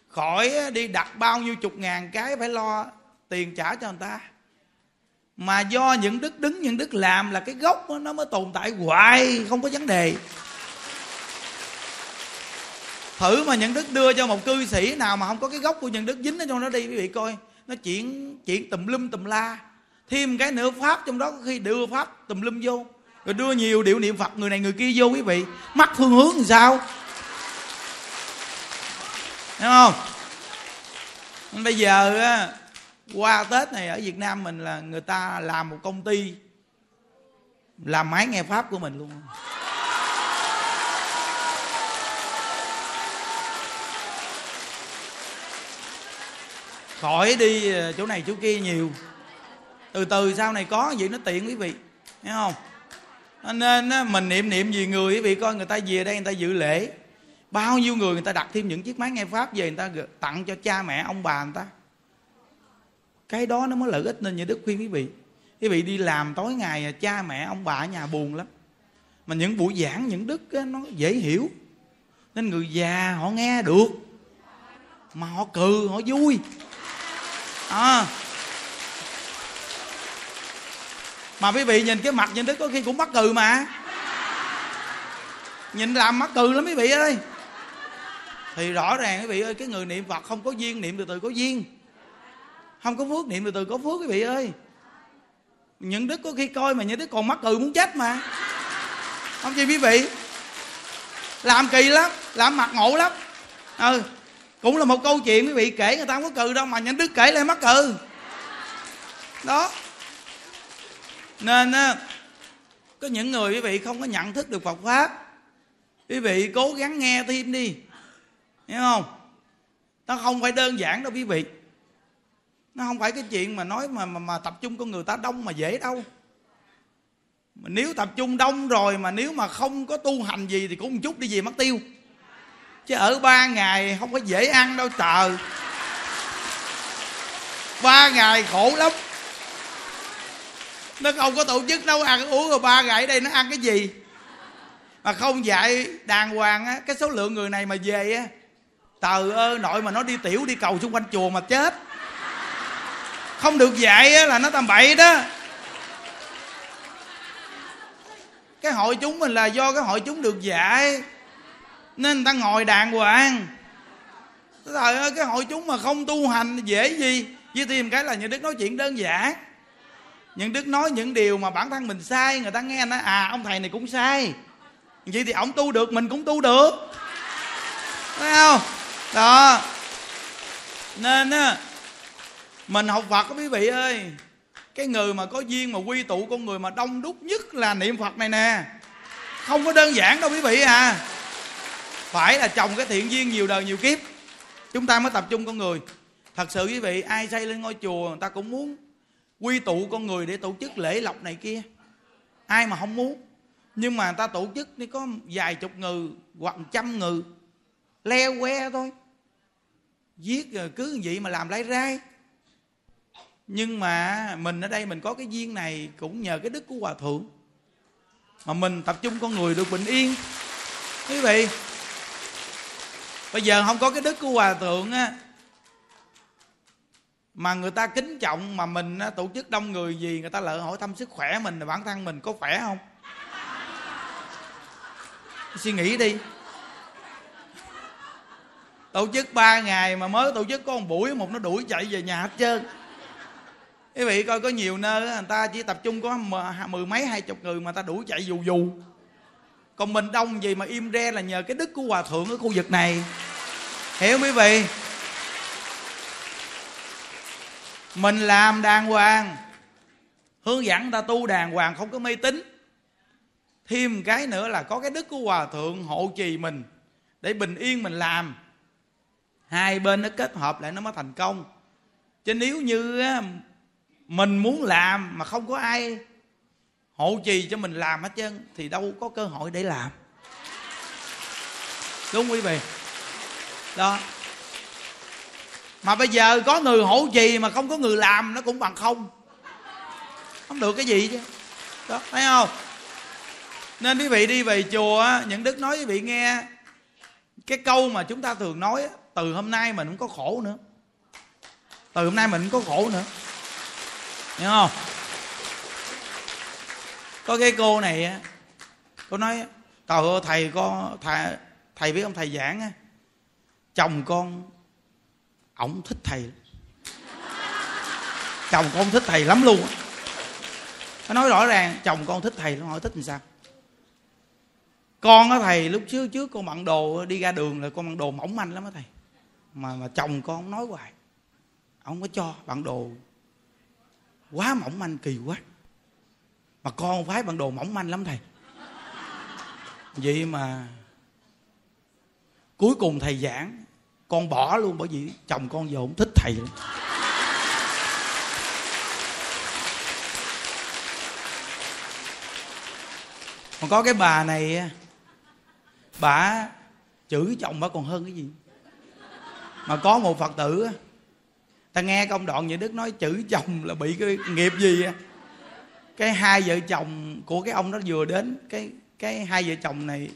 Khỏi đi đặt bao nhiêu chục ngàn cái phải lo tiền trả cho người ta. Mà do những đức đứng những đức làm là cái gốc đó, nó mới tồn tại hoài không có vấn đề thử mà nhận đức đưa cho một cư sĩ nào mà không có cái gốc của nhận đức dính ở trong đó đi, quý vị coi. Nó chuyện chuyện tùm lum tùm la. Thêm cái nữa pháp trong đó, có khi đưa pháp tùm lum vô. Rồi đưa nhiều điệu niệm phật, người này người kia vô, quý vị. Mắt phương hướng làm sao? Đúng không? Bây giờ qua tết này ở việt nam mình là người ta làm một công ty, làm máy nghe pháp của mình luôn. Khỏi đi ờ, chỗ này chỗ kia nhiều. Từ từ, sau này có gì nó tiện quý vị thấy không? Nên mình niệm niệm gì người quý vị, coi người ta về đây người ta dự lễ. Bao nhiêu người người ta đặt thêm những chiếc máy nghe pháp về người ta tặng cho cha mẹ, ông bà người ta. Cái đó nó mới lợi ích nên như đức khuyên quý vị. Quý vị đi làm tối ngày à, cha mẹ, ông bà ở nhà buồn lắm. Mà những buổi giảng, những đức nó dễ hiểu. Nên người già họ nghe được, mà họ cười, họ vui à. mà quý vị nhìn cái mặt nhân đức có khi cũng mắc cười mà. Nhìn làm mắc cười lắm quý vị ơi. Thì rõ ràng quý vị ơi, cái người niệm phật không có duyên niệm từ từ có duyên. Không có phước niệm từ từ có phước quý vị ơi. Những đức có khi coi mà những đức còn mắc cười muốn chết mà. Không chi quý vị. Làm kỳ lắm, làm mặt ngộ lắm. Ừ cũng là một câu chuyện quý vị kể người ta không có cừ đâu mà những đức kể lại mắc cừ. Đó. Nên có những người quý vị không có nhận thức được Phật pháp. Quý vị cố gắng nghe thêm đi. Hiểu không? Nó không phải đơn giản đâu quý vị. Nó không phải cái chuyện mà nói mà mà, mà tập trung con người ta đông mà dễ đâu. Mà nếu tập trung đông rồi mà nếu mà không có tu hành gì thì cũng một chút đi về mất tiêu chứ ở ba ngày không có dễ ăn đâu, trời. Ba ngày khổ lắm. Nó không có tổ chức nấu ăn uống, rồi ba ngày ở đây nó ăn cái gì? Mà không dạy đàng hoàng á, cái số lượng người này mà về á tờ ơi, nội mà nó đi tiểu đi cầu xung quanh chùa mà chết. Không được dạy á là nó tầm bậy đó. Cái hội chúng mình là do cái hội chúng được dạy nên người ta ngồi đàng hoàng. Trời ơi, cái hội chúng mà không tu hành dễ gì. Với thêm cái là những đức nói chuyện đơn giản. Những đức nói những điều mà bản thân mình sai, người ta nghe nói à ông thầy này cũng sai. Vậy thì ông tu được, mình cũng tu được. Thấy không? Đó. Nên á, mình học phật quý vị ơi, cái người mà có duyên mà quy tụ con người mà đông đúc nhất là niệm phật này nè. Không có đơn giản đâu, quý vị à phải là trồng cái thiện duyên nhiều đời nhiều kiếp. Chúng ta mới tập trung con người. Thật sự quý vị, ai xây lên ngôi chùa, người ta cũng muốn quy tụ con người để tổ chức lễ lộc này kia. Ai mà không muốn. Nhưng mà người ta tổ chức thì có vài chục người hoặc trăm người leo que thôi. Giết rồi cứ vậy mà làm lấy rai. Nhưng mà mình ở đây mình có cái duyên này cũng nhờ cái đức của hòa thượng. Mà mình tập trung con người được bình yên. Quý vị bây giờ không có cái đức của hòa thượng á mà người ta kính trọng mà mình á, tổ chức đông người gì người ta lợi hỏi thăm sức khỏe mình bản thân mình có khỏe không? Suy nghĩ đi. Tổ chức ba ngày mà mới tổ chức có một buổi một nó đuổi chạy về nhà hết trơn. Quý vị coi có nhiều nơi người ta chỉ tập trung có mười mấy hai chục người mà ta đuổi chạy dù dù còn mình đông gì mà im re là nhờ cái đức của hòa thượng ở khu vực này. Hiểu quý vị? Mình làm đàng hoàng. Hướng dẫn ta tu đàng hoàng không có mê tín. Thêm cái nữa là có cái đức của hòa thượng hộ trì mình. Để bình yên mình làm. Hai bên nó kết hợp lại nó mới thành công. Chứ nếu như mình muốn làm mà không có ai hộ trì cho mình làm hết trơn, thì đâu có cơ hội để làm. Đúng quý vị? Đó. Mà bây giờ có người hỗ trì mà không có người làm nó cũng bằng không. Không được cái gì chứ. Đó, thấy không? Nên quý vị đi về chùa những đức nói quý vị nghe. Cái câu mà chúng ta thường nói từ hôm nay mình không có khổ nữa. Từ hôm nay mình không có khổ nữa. Hiểu không? Có cái cô này á, cô nói, trời ơi, thầy có, thầy thầy biết không thầy giảng á, chồng con, ổng thích thầy chồng con thích thầy lắm luôn nó nói rõ ràng, chồng con thích thầy nó hỏi thích làm sao? Con á thầy, lúc trước trước con mặn đồ đi ra đường là con mặn đồ mỏng manh lắm á thầy. Mà mà chồng con nói hoài, ông có cho bạn đồ quá mỏng manh, kỳ quá mà con phái bằng đồ mỏng manh lắm thầy. Vậy mà cuối cùng thầy giảng, con bỏ luôn bởi vì chồng con giờ không thích thầy nữa. Còn có cái bà này bà chửi chồng bà còn hơn cái gì. Mà có một phật tử ta nghe công đoạn như đức nói chửi chồng là bị cái nghiệp gì cái hai vợ chồng của cái ông đó vừa đến, cái cái hai vợ chồng này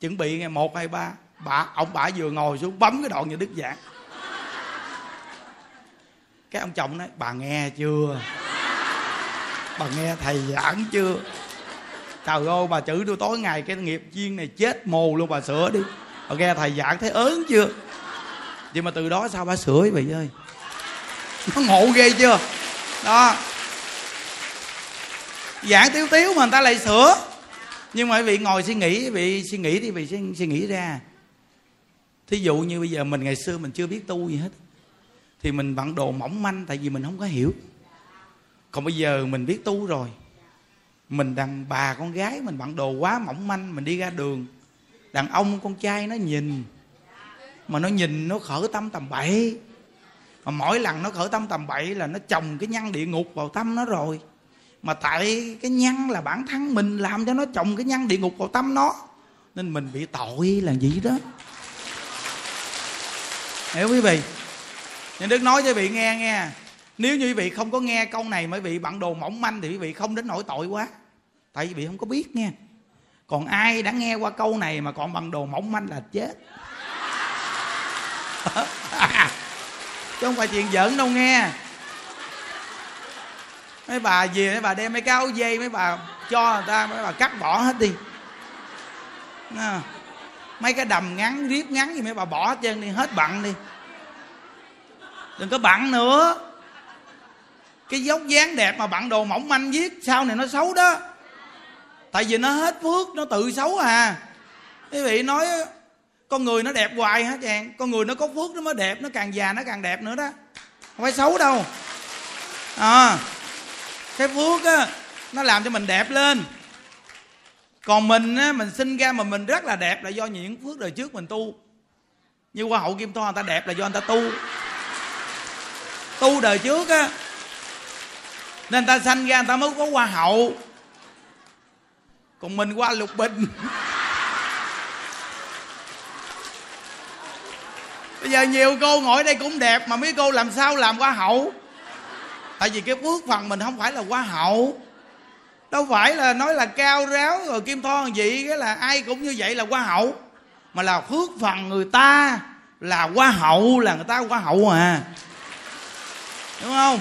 chuẩn bị ngày một, hai, ba, bà, ông bà vừa ngồi xuống bấm cái đoạn như đức giảng. Cái ông chồng nói, bà nghe chưa? Bà nghe thầy giảng chưa? Trời ơi, bà chửi tôi tối ngày, cái nghiệp duyên này chết mù luôn, bà sửa đi. Bà nghe thầy giảng thấy ớn chưa? Nhưng mà từ đó sao bà sửa vậy ơi? Nó ngộ ghê chưa? Đó giảng tiếu tiếu mà người ta lại sửa. Nhưng mà quý vị ngồi suy nghĩ vị suy nghĩ thì vị suy, suy nghĩ ra. Thí dụ như bây giờ mình ngày xưa mình chưa biết tu gì hết thì mình bận đồ mỏng manh tại vì mình không có hiểu. Còn bây giờ mình biết tu rồi mình đàn bà con gái mình bận đồ quá mỏng manh mình đi ra đường đàn ông con trai nó nhìn mà nó nhìn nó khởi tâm tầm bậy. Mà mỗi lần nó khởi tâm tầm bậy là nó trồng cái nhăn địa ngục vào tâm nó rồi mà tại cái nhăn là bản thân mình làm cho nó trồng cái nhăn địa ngục vào tâm nó. Nên mình bị tội là gì đó. Hiểu quý vị? Nên đức nói cho quý vị nghe nghe. Nếu như quý vị không có nghe câu này mới bị vị đồ mỏng manh thì quý vị không đến nỗi tội quá. Tại vì vị không có biết nghe. Còn ai đã nghe qua câu này mà còn bằng đồ mỏng manh là chết. Chứ không phải chuyện giỡn đâu nghe mấy bà về mấy bà đem mấy cái áo dây mấy bà cho người ta mấy bà cắt bỏ hết đi. À, mấy cái đầm ngắn riếp ngắn gì mấy bà bỏ hết trơn đi hết bận đi. Đừng có bận nữa. Cái dốc dáng đẹp mà bận đồ mỏng manh viết sau này nó xấu đó. Tại vì nó hết phước nó tự xấu à. Quý vị nói con người nó đẹp hoài hả chàng? Con người nó có phước nó mới đẹp nó càng già nó càng đẹp nữa đó. Không phải xấu đâu. À cái phước á, nó làm cho mình đẹp lên. Còn mình á, mình sinh ra mà mình rất là đẹp là do những phước đời trước mình tu. Như hoa hậu kim thoa, người ta đẹp là do người ta tu. Tu đời trước á, nên ta sanh ra người ta mới có hoa hậu. Còn mình qua lục bình. Bây giờ nhiều cô ngồi đây cũng đẹp, mà mấy cô làm sao làm hoa hậu? Tại vì cái phước phần mình không phải là hoa hậu. Đâu phải là nói là cao ráo rồi kim thon vậy cái là ai cũng như vậy là hoa hậu. Mà là phước phần người ta là hoa hậu, là người ta hoa hậu à. Đúng không?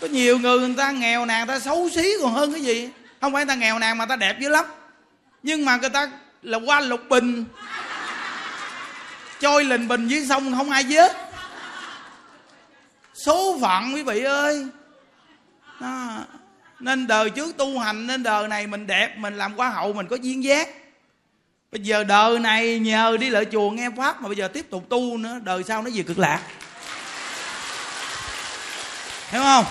Có nhiều người người ta nghèo nàn ta xấu xí còn hơn cái gì. Không phải người ta nghèo nàn mà ta đẹp dữ lắm. Nhưng mà người ta là qua lục bình. Trôi lình bình dưới sông không ai vớt số phận quý vị ơi. Đó. nên đời trước tu hành, nên đời này mình đẹp, mình làm hoa hậu, mình có duyên giác. Bây giờ đời này nhờ đi lại chùa nghe pháp mà bây giờ tiếp tục tu nữa, đời sau nó về cực lạc. Hiểu không?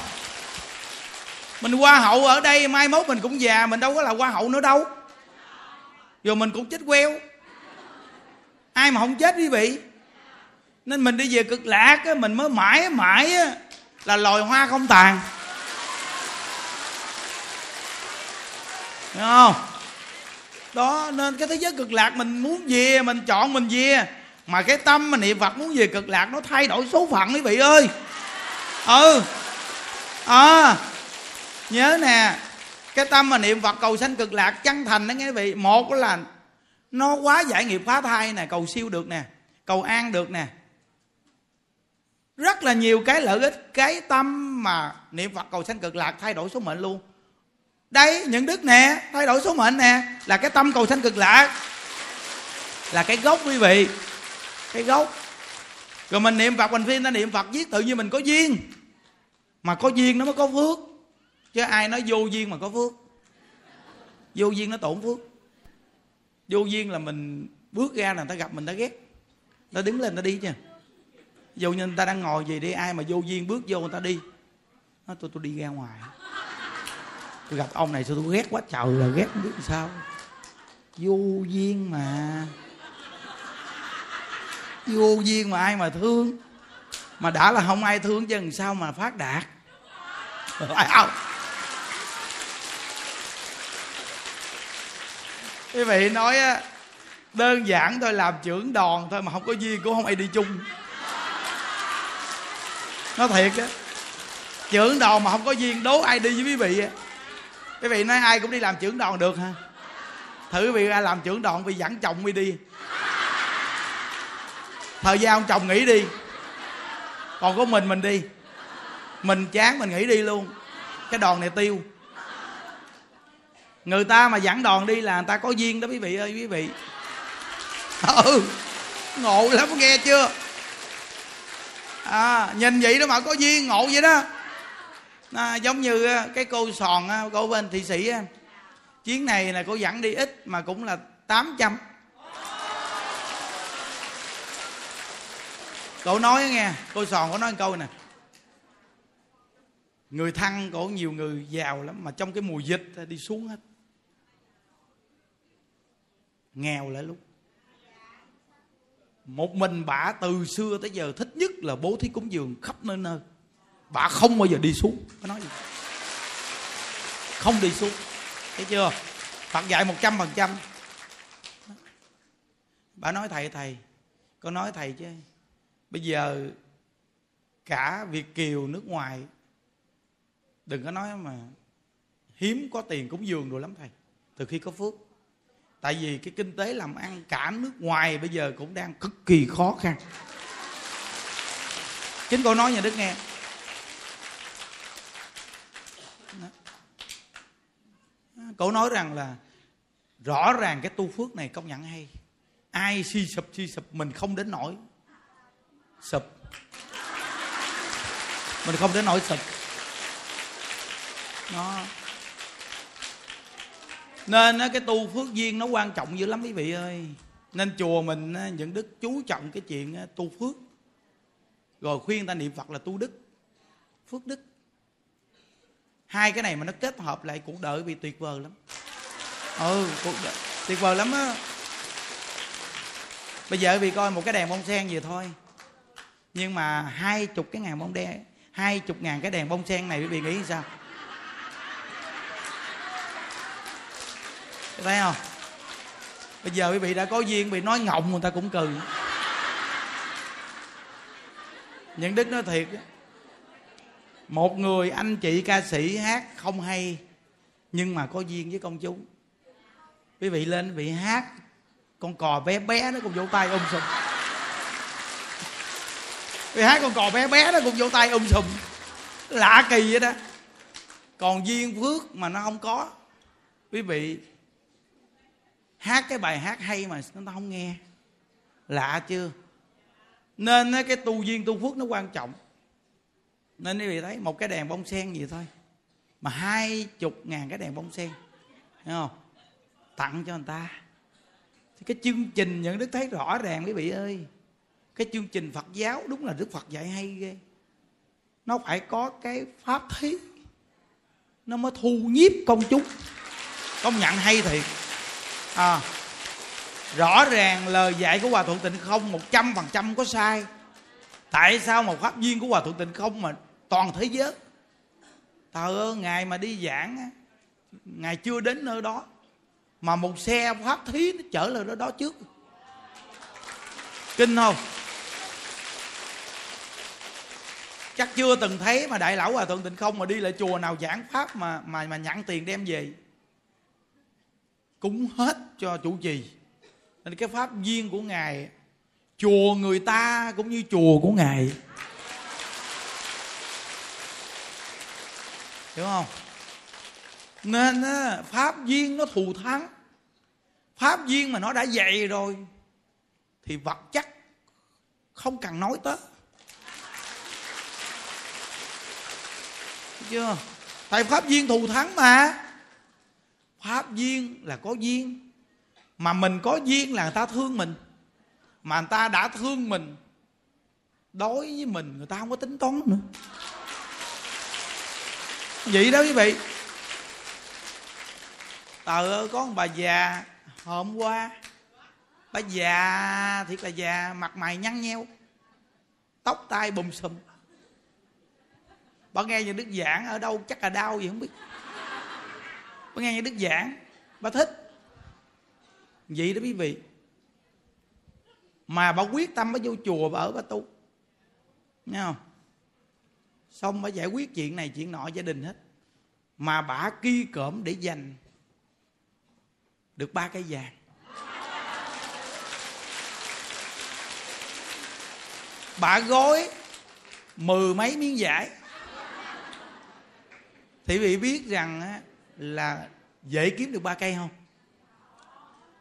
Mình hoa hậu ở đây, mai mốt mình cũng già, mình đâu có là hoa hậu nữa đâu. Rồi mình cũng chết queo. Ai mà không chết quý vị? Nên mình đi về cực lạc á, mình mới mãi mãi á, là loài hoa không tàn. Đúng không? Đó nên cái thế giới cực lạc mình muốn về mình chọn mình về. Mà cái tâm mà niệm phật muốn về cực lạc nó thay đổi số phận quý vị ơi. Ừ. À nhớ nè cái tâm mà niệm phật cầu sanh cực lạc chân thành đó nghe quý vị. Một là nó quá giải nghiệp phá thai nè cầu siêu được nè cầu an được nè rất là nhiều cái lợi ích, cái tâm mà niệm phật cầu sanh cực lạc thay đổi số mệnh luôn. Đây, những đức nè, thay đổi số mệnh nè, là cái tâm cầu sanh cực lạc. Là cái gốc quý vị, cái gốc. Rồi mình niệm phật, mình phiên ta niệm phật, viết tự nhiên mình có duyên. Mà có duyên nó mới có phước. Chứ ai nói vô duyên mà có phước? Vô duyên nó tổn phước. Vô duyên là mình bước ra là người ta gặp, mình ta ghét. Ta đứng lên, ta đi chứ dù như người ta đang ngồi gì đi, ai mà vô duyên bước vô người ta đi. Nó tôi tôi đi ra ngoài. Tôi gặp ông này sao tôi ghét quá, trời là ghét không biết sao. Vô duyên mà. Vô duyên mà ai mà thương. Mà đã là không ai thương chứ làm sao mà phát đạt. Phải không? Quý vị nói á, đơn giản thôi, làm trưởng đoàn thôi mà không có duyên cũng không ai đi chung nó thiệt á, trưởng đoàn mà không có duyên, đố ai đi với quý vị á. Quý vị nói ai cũng đi làm trưởng đoàn được hả? Thử quý vị ai làm trưởng đoàn vì dẫn chồng đi đi. Thời gian ông chồng nghỉ đi, còn có mình mình đi. Mình chán, mình nghỉ đi luôn. Cái đoàn này tiêu. Người ta mà dẫn đoàn đi là người ta có duyên đó quý vị ơi, quý vị. Ừ ngộ lắm, nghe chưa? À, nhìn vậy đó mà có duyên ngộ vậy đó. À, giống như à, cái cô sòn à, cô bên thị sĩ à, chuyến này là cô dẫn đi ít mà cũng là 800 cậu nói nghe cô sòn có nói một câu nè. Người thăng cổ nhiều người giàu lắm mà trong cái mùa dịch đi xuống hết. Nghèo lại lúc một mình bà từ xưa tới giờ thích nhất là bố thí cúng dường khắp nơi nơi. Bà không bao giờ đi xuống. Có nói gì? Không đi xuống. Thấy chưa? Phật dạy một trăm phần trăm. Bà nói, thầy thầy, con nói thầy chứ, bây giờ cả việt kiều nước ngoài, đừng có nói mà hiếm có tiền cúng dường rồi lắm thầy. Từ khi có phước tại vì cái kinh tế làm ăn cả nước ngoài bây giờ cũng đang cực kỳ khó khăn. Chính cô nói nhà đức nghe. Cậu nói rằng là rõ ràng cái tu phước này công nhận hay. Ai suy sụp suy sụp, mình không đến nổi sụp. Mình không đến nổi sụp. Nó nên cái tu phước duyên nó quan trọng dữ lắm quý vị ơi. Nên chùa mình những đức chú trọng cái chuyện tu phước. Rồi khuyên ta niệm phật là tu đức phước đức. Hai cái này mà nó kết hợp lại cuộc đời bị tuyệt vời lắm. Ừ cuộc đời, tuyệt vời lắm á. Bây giờ vì coi một cái đèn bông sen vậy thôi. Nhưng mà hai chục cái ngàn bông đen hai chục ngàn cái đèn bông sen này quý vị nghĩ sao? Thấy không? Bây giờ quý vị đã có duyên bị nói ngọng người ta cũng cười những đức nói thiệt một người anh chị ca sĩ hát không hay, nhưng mà có duyên với công chúng. Quý vị lên bị hát, con cò bé bé nó cũng vỗ tay ôm sùm. Quý hát con cò bé bé nó cũng vỗ tay ôm sùm. Lạ kỳ vậy đó. Còn duyên phước mà nó không có. Quý vị hát cái bài hát hay mà người ta không nghe. Lạ chưa? Nên cái tu duyên tu phước nó quan trọng. Nên quý vị thấy, một cái đèn bông sen gì thôi. Mà hai chục ngàn cái đèn bông sen. Thấy không? Tặng cho người ta. Thì cái chương trình nhận đức thấy rõ ràng, quý vị ơi. Cái chương trình phật giáo, đúng là đức phật dạy hay ghê. Nó phải có cái pháp thí. Nó mới thu nhiếp công chúng. Công nhận hay thiệt à, rõ ràng lời dạy của hòa thượng tịnh không một trăm phần trăm có sai. Tại sao một pháp viên của hòa thượng tịnh không mà toàn thế giới? Thờ ơ ngài mà đi giảng ngài chưa đến nơi đó mà một xe pháp thí nó chở lên đó đó trước. Kinh không? Chắc chưa từng thấy mà đại lão hòa thượng tịnh không mà đi lại chùa nào giảng pháp mà mà mà nhận tiền đem về cúng hết cho chủ trì. Nên cái pháp duyên của ngài, chùa người ta cũng như chùa của ngài. Hiểu không? Nên pháp duyên nó thù thắng. Pháp duyên mà nó đã dày rồi, thì vật chất không cần nói tới. Chưa? Tại pháp duyên thù thắng mà pháp duyên là có duyên. Mà mình có duyên là người ta thương mình. Mà người ta đã thương mình, đối với mình người ta không có tính toán nữa. Vậy đó quý vị. Tờ ơi, có một bà già hôm qua, bà già, thiệt là già, mặt mày nhăn nheo, tóc tai bùm xùm bà nghe những đức giảng ở đâu, chắc là đau gì không biết bà nghe đức giảng. Bà thích. Vậy đó quý vị. Mà bà quyết tâm bà vô chùa bà ở bà tu. Nghe không? Xong bà giải quyết chuyện này chuyện nọ gia đình hết. Mà bà ki cỡm để dành được ba cái vàng. Bà gói mười mấy miếng giải thì vị biết rằng là dễ kiếm được ba cây không?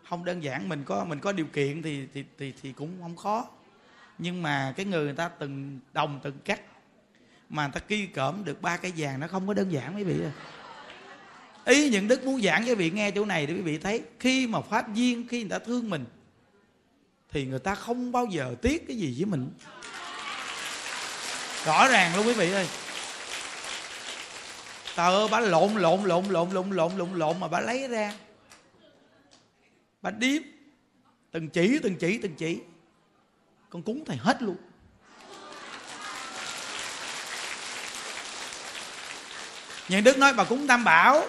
Không đơn giản, mình có mình có điều kiện thì thì thì thì cũng không khó. Nhưng mà cái người người ta từng đồng, từng cắt mà người ta kỳ cỡm được ba cây vàng nó không có đơn giản, quý vị ơi. Ý những đức muốn giảng cho quý vị nghe chỗ này để quý vị thấy, khi mà pháp viên khi người ta thương mình, thì người ta không bao giờ tiếc cái gì với mình. Rõ ràng luôn, quý vị ơi tờ bà lộn lộn lộn lộn lộn lộn lộn lộn mà bà lấy ra. Bà điếm. Từng chỉ từng chỉ từng chỉ. Con cúng thầy hết luôn. Nhận Đức nói, bà cúng tam bảo.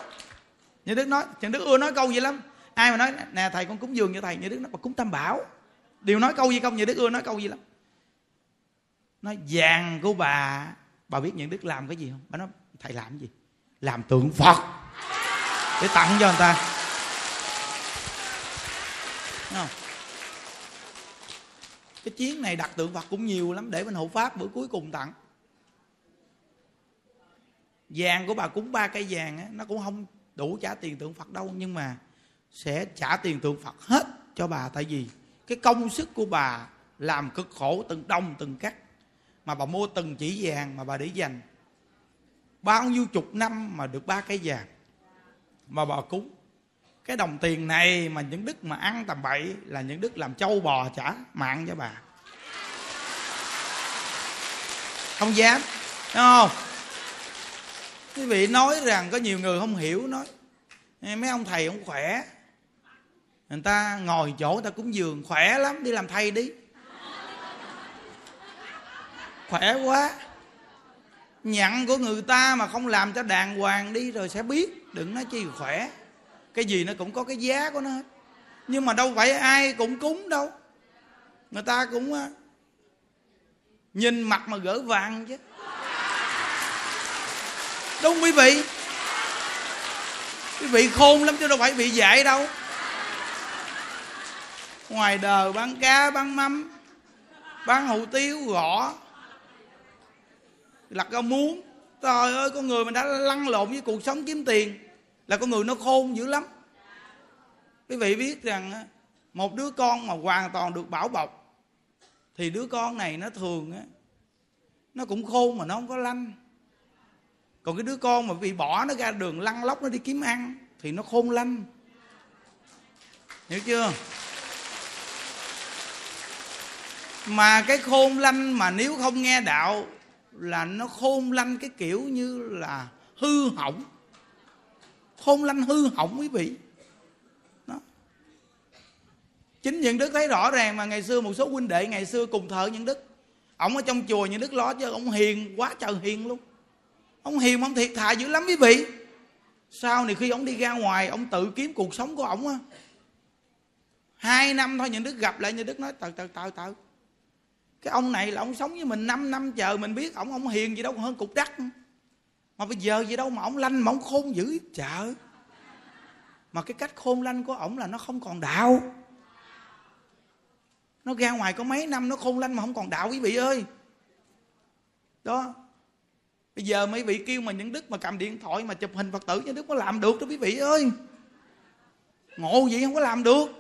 Nhận Đức nói nhận Đức ưa nói câu gì lắm? Ai mà nói, nè, thầy, con cúng dường cho thầy. Nhận Đức nói, bà cúng tam bảo. Điều nói câu gì không? Nhận Đức ưa nói câu gì lắm? Nói, vàng của bà. Bà biết nhận Đức làm cái gì không? Bà nói, thầy làm cái gì? Làm tượng Phật. Để tặng cho người ta. Đúng không? cái chiến này đặt tượng Phật cũng nhiều lắm để bên hộ pháp bữa cuối cùng tặng. Vàng của bà cúng ba cây vàng á, nó cũng không đủ trả tiền tượng Phật đâu nhưng mà sẽ trả tiền tượng Phật hết cho bà. Tại vì cái công sức của bà làm cực khổ từng đông từng cắt. Mà bà mua từng chỉ vàng mà bà để dành bao nhiêu chục năm mà được ba cây vàng mà bà cúng. Cái đồng tiền này mà những đức mà ăn tầm bậy là những đức làm trâu bò trả mạng cho bà. Không dám đúng không? Quý vị nói rằng có nhiều người không hiểu nói mấy ông thầy không khỏe. Người ta ngồi chỗ người ta cúng giường khỏe lắm, đi làm thầy đi. Khỏe quá nhận của người ta mà không làm cho đàng hoàng đi rồi sẽ biết. Đừng nói chi khỏe. Cái gì nó cũng có cái giá của nó hết. Nhưng mà đâu phải ai cũng cúng đâu. Người ta cũng à, nhìn mặt mà gỡ vàng chứ. Đúng quý vị. Quý vị khôn lắm chứ đâu phải bị dạy đâu. Ngoài đời bán cá, bán mắm, bán hủ tiếu, gõ lặt cái muốn, trời ơi con người mình đã lăn lộn với cuộc sống kiếm tiền. Là con người nó khôn dữ lắm. Quý vị biết rằng một đứa con mà hoàn toàn được bảo bọc thì đứa con này nó thường á nó cũng khôn mà nó không có lanh. Còn cái đứa con mà bị bỏ nó ra đường lăn lóc nó đi kiếm ăn thì nó khôn lanh. Hiểu chưa? Mà cái khôn lanh mà nếu không nghe đạo là nó khôn lanh cái kiểu như là hư hỏng. Khôn lanh hư hỏng quý vị. Đó. chính những đức thấy rõ ràng mà ngày xưa một số huynh đệ ngày xưa cùng thờ những đức. Ông ở trong chùa những đức lo chứ ông hiền quá trời hiền luôn. Ông hiền ông thiệt thà dữ lắm quý vị. Sau này khi ông đi ra ngoài, ông tự kiếm cuộc sống của ông á. Hai năm thôi, những đức gặp lại như đức nói, từ từ từ từ cái ông này là ông sống với mình 5 năm, chờ mình biết ông ông hiền gì đâu, hơn cục đất. Mà bây giờ gì đâu mà ông lanh, mà ông khôn dữ chợ mà cái cách khôn lanh của ổng là nó không còn đạo. Nó ra ngoài có mấy năm nó khôn lanh mà không còn đạo, quý vị ơi. Đó. Bây giờ mấy vị kêu mà những đức mà cầm điện thoại mà chụp hình phật tử, những đức có làm được đó, quý vị ơi. Ngộ vậy không có làm được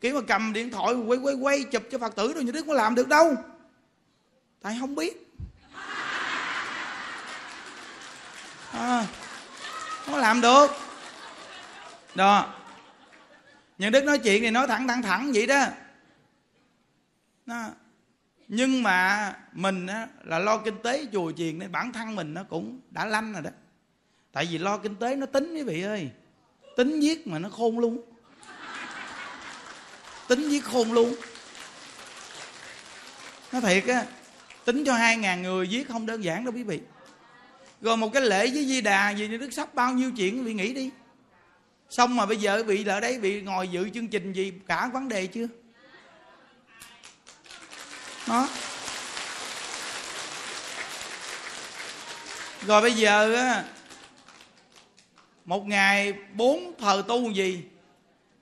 kiểu mà cầm điện thoại quay quay quay chụp cho phật tử rồi như đức có làm được đâu? Tại không biết. À, không làm được. Đó. Nhưng đức nói chuyện thì nói thẳng thẳng thẳng vậy đó. Đó. nhưng mà mình á, là lo kinh tế chùa chiền nên bản thân mình nó cũng đã lanh rồi đó. Tại vì lo kinh tế nó tính quý vị ơi. Tính giết mà nó khôn luôn tính giết khôn luôn. Nó thiệt á, tính cho hai ngàn người giết không đơn giản đâu quý vị. Rồi một cái lễ với di đà gì như đức sắp bao nhiêu chuyện, quý vị nghĩ đi. Xong mà bây giờ quý vị ở đấy bị ngồi dự chương trình gì, cả vấn đề chưa? Đó. Rồi bây giờ á, một ngày bốn thờ tu gì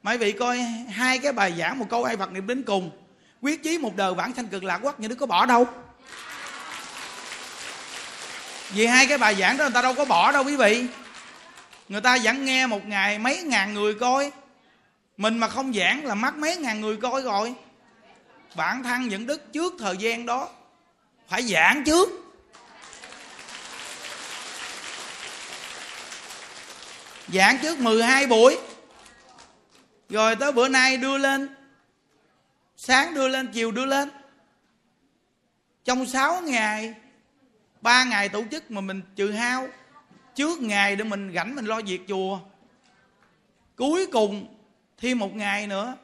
mấy vị coi hai cái bài giảng một câu ai phật niệm đến cùng. Quyết chí một đời vãng sanh cực lạc quốc như đức có bỏ đâu? Vì hai cái bài giảng đó người ta đâu có bỏ đâu quý vị. Người ta vẫn nghe một ngày mấy ngàn người coi. Mình mà không giảng là mất mấy ngàn người coi rồi. Bản thân những đức trước thời gian đó. Phải giảng trước. Giảng trước 12 buổi rồi tới bữa nay đưa lên. Sáng đưa lên, chiều đưa lên. Trong 6 ngày, ba ngày tổ chức mà mình trừ hao, trước ngày để mình rảnh mình lo việc chùa. Cuối cùng, thêm một ngày nữa.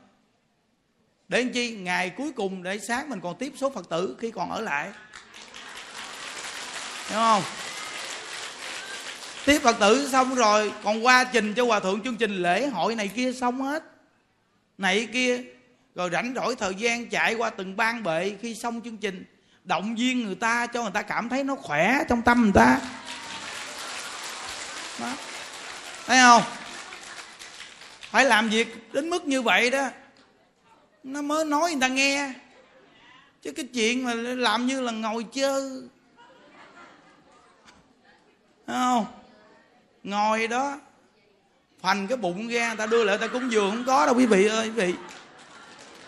Để làm chi? Ngày cuối cùng để sáng mình còn tiếp số phật tử khi còn ở lại. Hiểu không? Tiếp phật tử xong rồi, còn qua trình cho hòa thượng chương trình lễ hội này kia xong hết này kia. Rồi rảnh rỗi thời gian chạy qua từng ban bệ, khi xong chương trình, động viên người ta cho người ta cảm thấy nó khỏe trong tâm người ta. Đó. thấy không? Phải làm việc đến mức như vậy đó. Nó mới nói người ta nghe. Chứ cái chuyện mà làm như là ngồi chơi. Thấy không? Ngồi đó phành cái bụng ra, người ta đưa lại, người ta cúng dường, không có đâu, quý vị ơi, quý vị.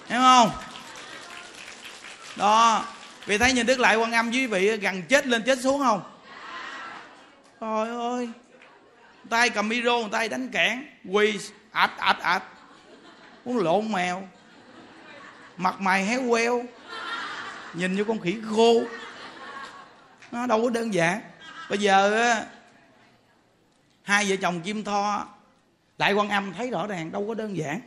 Hiểu không? Đó. Vì thấy nhìn đức lại quan âm quý vị, gần chết lên chết xuống không? Trời ơi. Tay cầm micro tay đánh cản. Quỳ, ạch ạch ạch. Muốn lộn mèo. Mặt mày héo queo. Nhìn như con khỉ khô. Nó đâu có đơn giản. Bây giờ hai vợ chồng kim tho đại quan âm thấy rõ ràng đâu có đơn giản.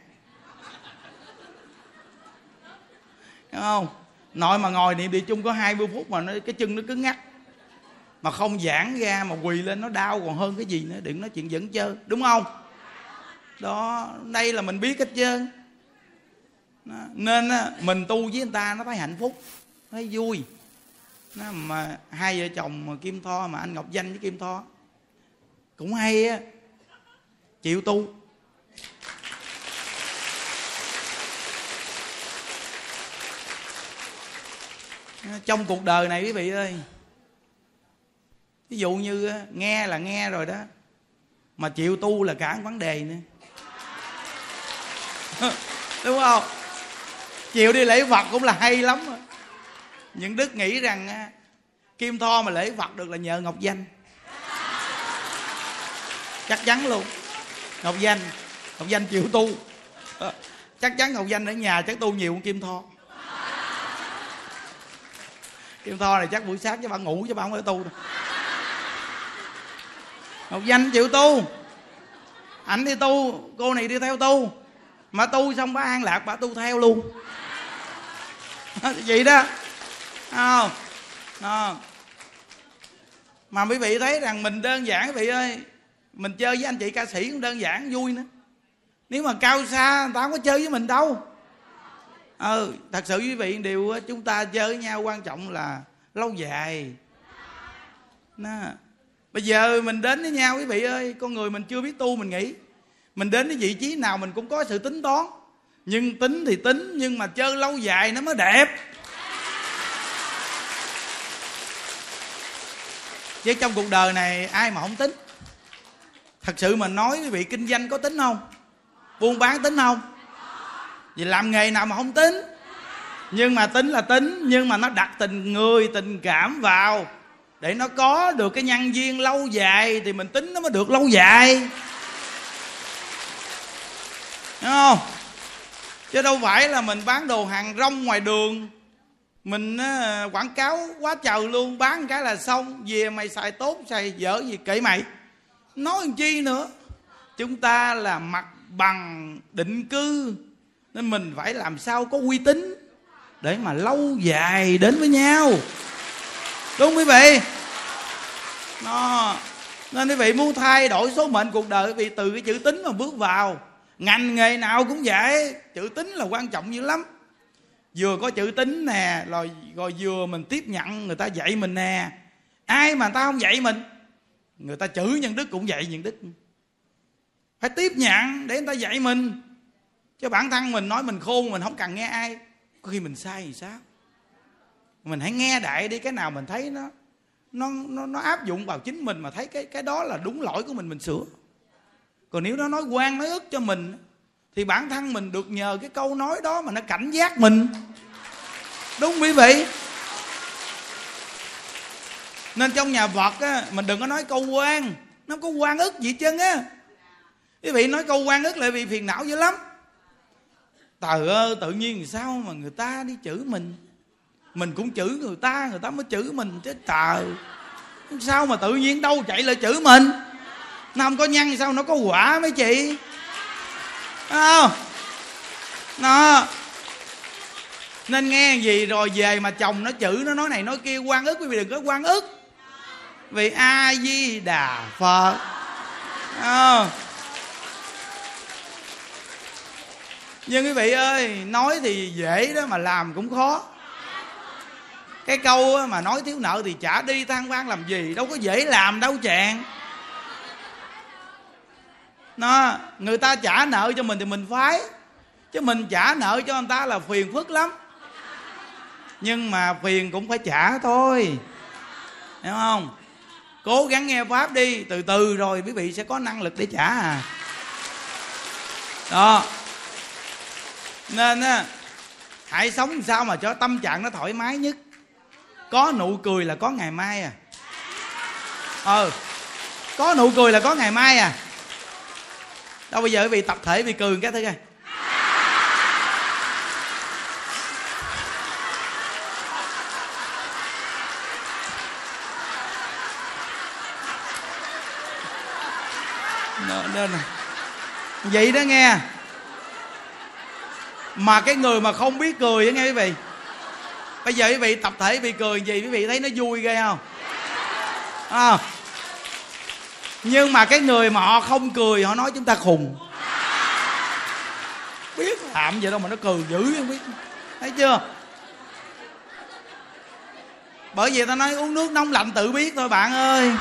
Đúng không? Nội mà ngồi niệm địa chung có 20 phút mà nó, cái chân nó cứng ngắc mà không giãn ra mà quỳ lên nó đau còn hơn cái gì nữa đừng nói chuyện dẫn chơi đúng không? Đó đây là mình biết hết trơn đó. nên mình tu với người ta nó thấy hạnh phúc thấy vui. Nó mà hai vợ chồng mà kim tho mà anh ngọc danh với kim tho cũng hay á chịu tu. Trong cuộc đời này quý vị ơi, ví dụ như nghe là nghe rồi đó, mà chịu tu là cả vấn đề nữa. Đúng không? Chịu đi lễ phật cũng là hay lắm những đức nghĩ rằng kim tho mà lễ phật được là nhờ ngọc danh. Chắc chắn luôn ngọc danh. Ngọc danh chịu tu. Ờ, chắc chắn ngọc danh ở nhà chắc tu nhiều hơn kim tho. Kim tho này chắc buổi sáng cho bạn ngủ chứ bạn không phải tu đâu. Ngọc danh chịu tu. Ảnh đi tu, cô này đi theo tu. Mà tu xong bà an lạc, bà tu theo luôn. Vậy đó. Không? À. mà quý vị thấy rằng mình đơn giản quý vị ơi mình chơi với anh chị ca sĩ cũng đơn giản vui nữa. Nếu mà cao xa người ta không có chơi với mình đâu. Ừ thật sự quý vị điều ờ, chúng ta chơi với nhau quan trọng là lâu dài. Nè, bây giờ mình đến với nhau quý vị ơi con người mình chưa biết tu mình nghĩ. Mình đến cái vị trí nào mình cũng có sự tính toán. Nhưng tính thì tính nhưng mà chơi lâu dài nó mới đẹp. Chứ trong cuộc đời này ai mà không tính? Thật sự mà nói, quý vị, kinh doanh có tính không? Buôn bán tính không? Vì làm nghề nào mà không tính. Nhưng mà tính là tính, nhưng mà nó đặt tình người, tình cảm vào. Để nó có được cái nhân viên lâu dài, thì mình tính nó mới được lâu dài. Đúng không? Chứ đâu phải là mình bán đồ hàng rong ngoài đường. Mình quảng cáo quá trời luôn, bán cái là xong. Về mày xài tốt, xài dở gì kệ mày nói làm chi nữa? Chúng ta là mặt bằng định cư, nên mình phải làm sao có uy tín để mà lâu dài đến với nhau. Đúng không quý vị? Nó, nên quý vị muốn thay đổi số mệnh cuộc đời quý vị, từ cái chữ tính mà bước vào, ngành nghề nào cũng vậy, chữ tính là quan trọng dữ lắm. Vừa có chữ tính nè, rồi rồi vừa mình tiếp nhận người ta dạy mình nè. Ai mà người ta không dạy mình? Người ta chửi nhân đức cũng dạy nhân đức. Phải tiếp nhận để người ta dạy mình. Chứ bản thân mình nói mình khôn mình không cần nghe ai. Có khi mình sai thì sao? Mình hãy nghe đại đi cái nào mình thấy nó nó nó, nó áp dụng vào chính mình mà thấy cái cái đó là đúng lỗi của mình mình sửa. Còn nếu nó nói quan nói ức cho mình thì bản thân mình được nhờ cái câu nói đó mà nó cảnh giác mình. Đúng quý vị? Nên trong nhà Phật á mình đừng có nói câu quan. Nó có quan ức gì chân á. Quý vị nói câu quan ức lại bị phiền não dữ lắm. Tờ ơi, tự nhiên sao mà người ta đi chửi mình? Mình cũng chửi người ta người ta mới chửi mình chứ trời. Sao mà tự nhiên đâu chạy lại chửi mình? Nó không có nhăn sao, nó có quả mấy chị? Không? Nó nên nghe gì rồi về mà chồng nó chửi nó nói này nói kia, quan ức quý vị đừng có quan ức vì a di đà phật. À. nhưng quý vị ơi, nói thì dễ đó mà làm cũng khó. Cái câu mà nói thiếu nợ thì trả đi than vang làm gì, đâu có dễ làm đâu chàng. Nó, người ta trả nợ cho mình thì mình phái, chứ mình trả nợ cho người ta là phiền phức lắm. Nhưng mà phiền cũng phải trả thôi. Hiểu không? Cố gắng nghe pháp đi, từ từ rồi quý vị sẽ có năng lực để trả à. Đó. Nên á, hãy sống sao mà cho tâm trạng nó thoải mái nhất. Có nụ cười là có ngày mai à. Ờ có nụ cười là có ngày mai à. Đâu bây giờ quý vị tập thể bị cười cái thứ coi. Nên vậy đó nghe. Mà cái người mà không biết cười á nghe quý vị. Bây giờ quý vị tập thể bị cười gì, quý vị thấy nó vui ghê không? À. nhưng mà cái người mà họ không cười, họ nói chúng ta khùng. Biết làm vậy đâu mà nó cười dữ không biết. Thấy chưa? Bởi vì ta nói uống nước nóng lạnh tự biết thôi, bạn ơi.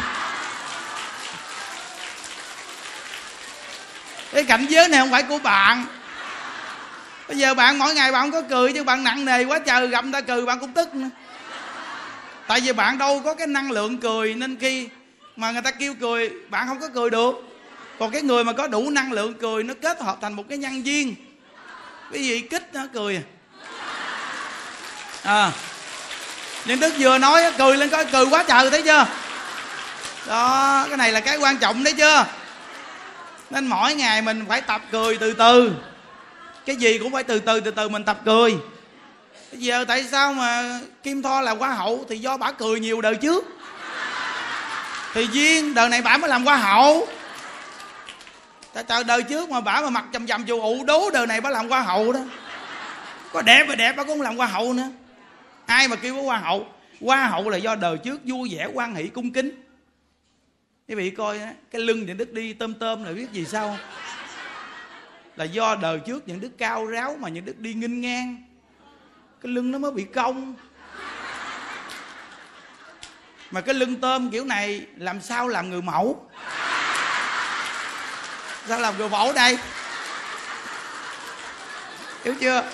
Cái cảnh giới này không phải của bạn. Bây giờ bạn mỗi ngày bạn không có cười chứ bạn nặng nề quá trời, gặp người ta cười bạn cũng tức nữa. Tại vì bạn đâu có cái năng lượng cười, nên khi mà người ta kêu cười, bạn không có cười được. Còn cái người mà có đủ năng lượng cười, nó kết hợp thành một cái nhân viên. Cái gì kích nó cười à? à. Nhưng đức vừa nói cười lên coi, cười quá trời thấy chưa? Đó, cái này là cái quan trọng đấy chưa nên mỗi ngày mình phải tập cười từ từ. Cái gì cũng phải từ từ từ từ mình tập cười. Bây giờ tại sao mà kim tho là hoa hậu thì do bả cười nhiều đời trước? Thì duyên, đời này bả mới làm hoa hậu. Tại trời đời trước mà bả mà mặc chầm chầm dù ụ đố, đời này bả làm hoa hậu đó? Có đẹp mà đẹp bả cũng làm hoa hậu nữa. Ai mà kêu có hoa hậu? Hoa hậu là do đời trước vui vẻ quan hỷ, cung kính quý vị coi cái lưng những đức đi tôm tôm là biết gì sao không? Là do đời trước những đức cao ráo mà những đức đi nghinh ngang. Cái lưng nó mới bị cong. Mà cái lưng tôm kiểu này, làm sao làm người mẫu? Sao làm người mẫu đây? Hiểu chưa?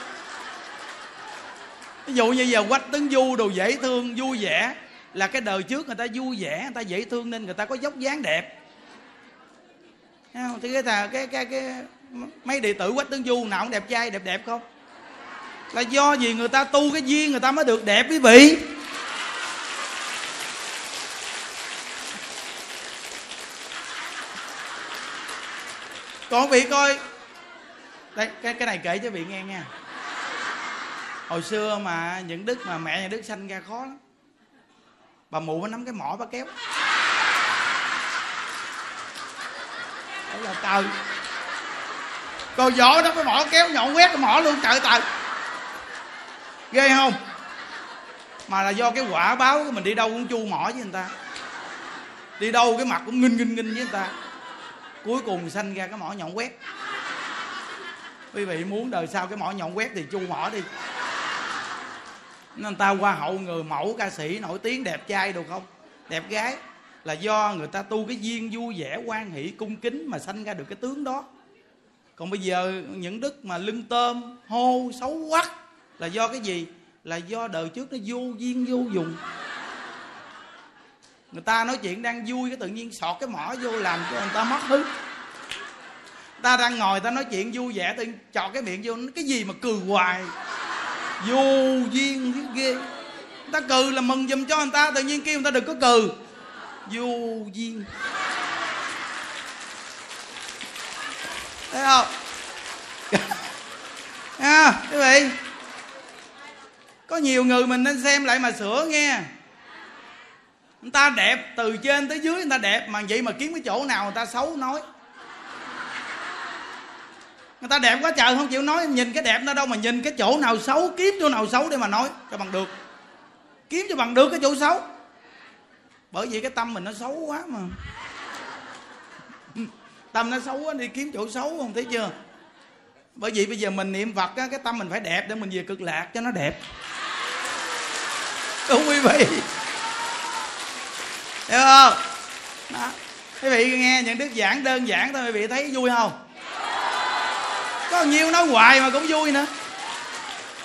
Ví dụ như giờ quách tấn du đồ dễ thương, vui vẻ là cái đời trước người ta vui vẻ, người ta dễ thương nên người ta có dốc dáng đẹp. Thì cái thà cái cái cái mấy đệ tử quách tướng du nào cũng đẹp trai, đẹp đẹp không? Là do gì người ta tu cái duyên người ta mới được đẹp quý vị. Còn vị coi. Đây, cái cái này kể cho vị nghe nha. Hồi xưa mà những đức mà mẹ nhà đức sanh ra khó lắm bà mụ mới nắm cái mỏ bà kéo. Đó là trời. Cô võ đó cái mỏ kéo nhọn quét cái mỏ luôn, trời trời. Ghê không? Mà là do cái quả báo của mình đi đâu cũng chu mỏ với người ta. Đi đâu cái mặt cũng nghinh nghinh nghinh với người ta. Cuối cùng sanh ra cái mỏ nhọn quét. Quý vị muốn đời sau cái mỏ nhọn quét thì chu mỏ đi nên ta qua hậu người mẫu ca sĩ nổi tiếng, đẹp trai được không? Đẹp gái. Là do người ta tu cái duyên vui vẻ quan hỷ, cung kính mà sanh ra được cái tướng đó. Còn bây giờ những đức mà lưng tôm, hô, xấu quắc là do cái gì? Là do đời trước nó vô duyên vô dùng. Người ta nói chuyện đang vui cái tự nhiên sọt cái mỏ vô làm cho người ta mất hứng. Ta đang ngồi ta nói chuyện vui vẻ, tự chọt cái miệng vô, cái gì mà cười hoài? Vô duyên ghê ghê. Người ta cừ là mừng giùm cho người ta tự nhiên kêu người ta đừng có cừ. Vô duyên. Thấy không? À, quý vị. Có nhiều người mình nên xem lại mà sửa nghe. Người ta đẹp từ trên tới dưới người ta đẹp mà vậy mà kiếm cái chỗ nào người ta xấu nói người ta đẹp quá trời không chịu nói nhìn cái đẹp nó đâu mà nhìn cái chỗ nào xấu kiếm chỗ nào xấu để mà nói cho bằng được. Kiếm cho bằng được cái chỗ xấu. Bởi vì cái tâm mình nó xấu quá mà. Tâm nó xấu quá đi kiếm chỗ xấu không thấy chưa? Bởi vì bây giờ mình niệm phật á, cái tâm mình phải đẹp để mình về cực lạc cho nó đẹp. Đúng quý vị. Hiểu không? Đó. Quý vị nghe những đức giảng đơn giản thôi quý vị thấy vui không? Có nhiêu nói hoài mà cũng vui nữa.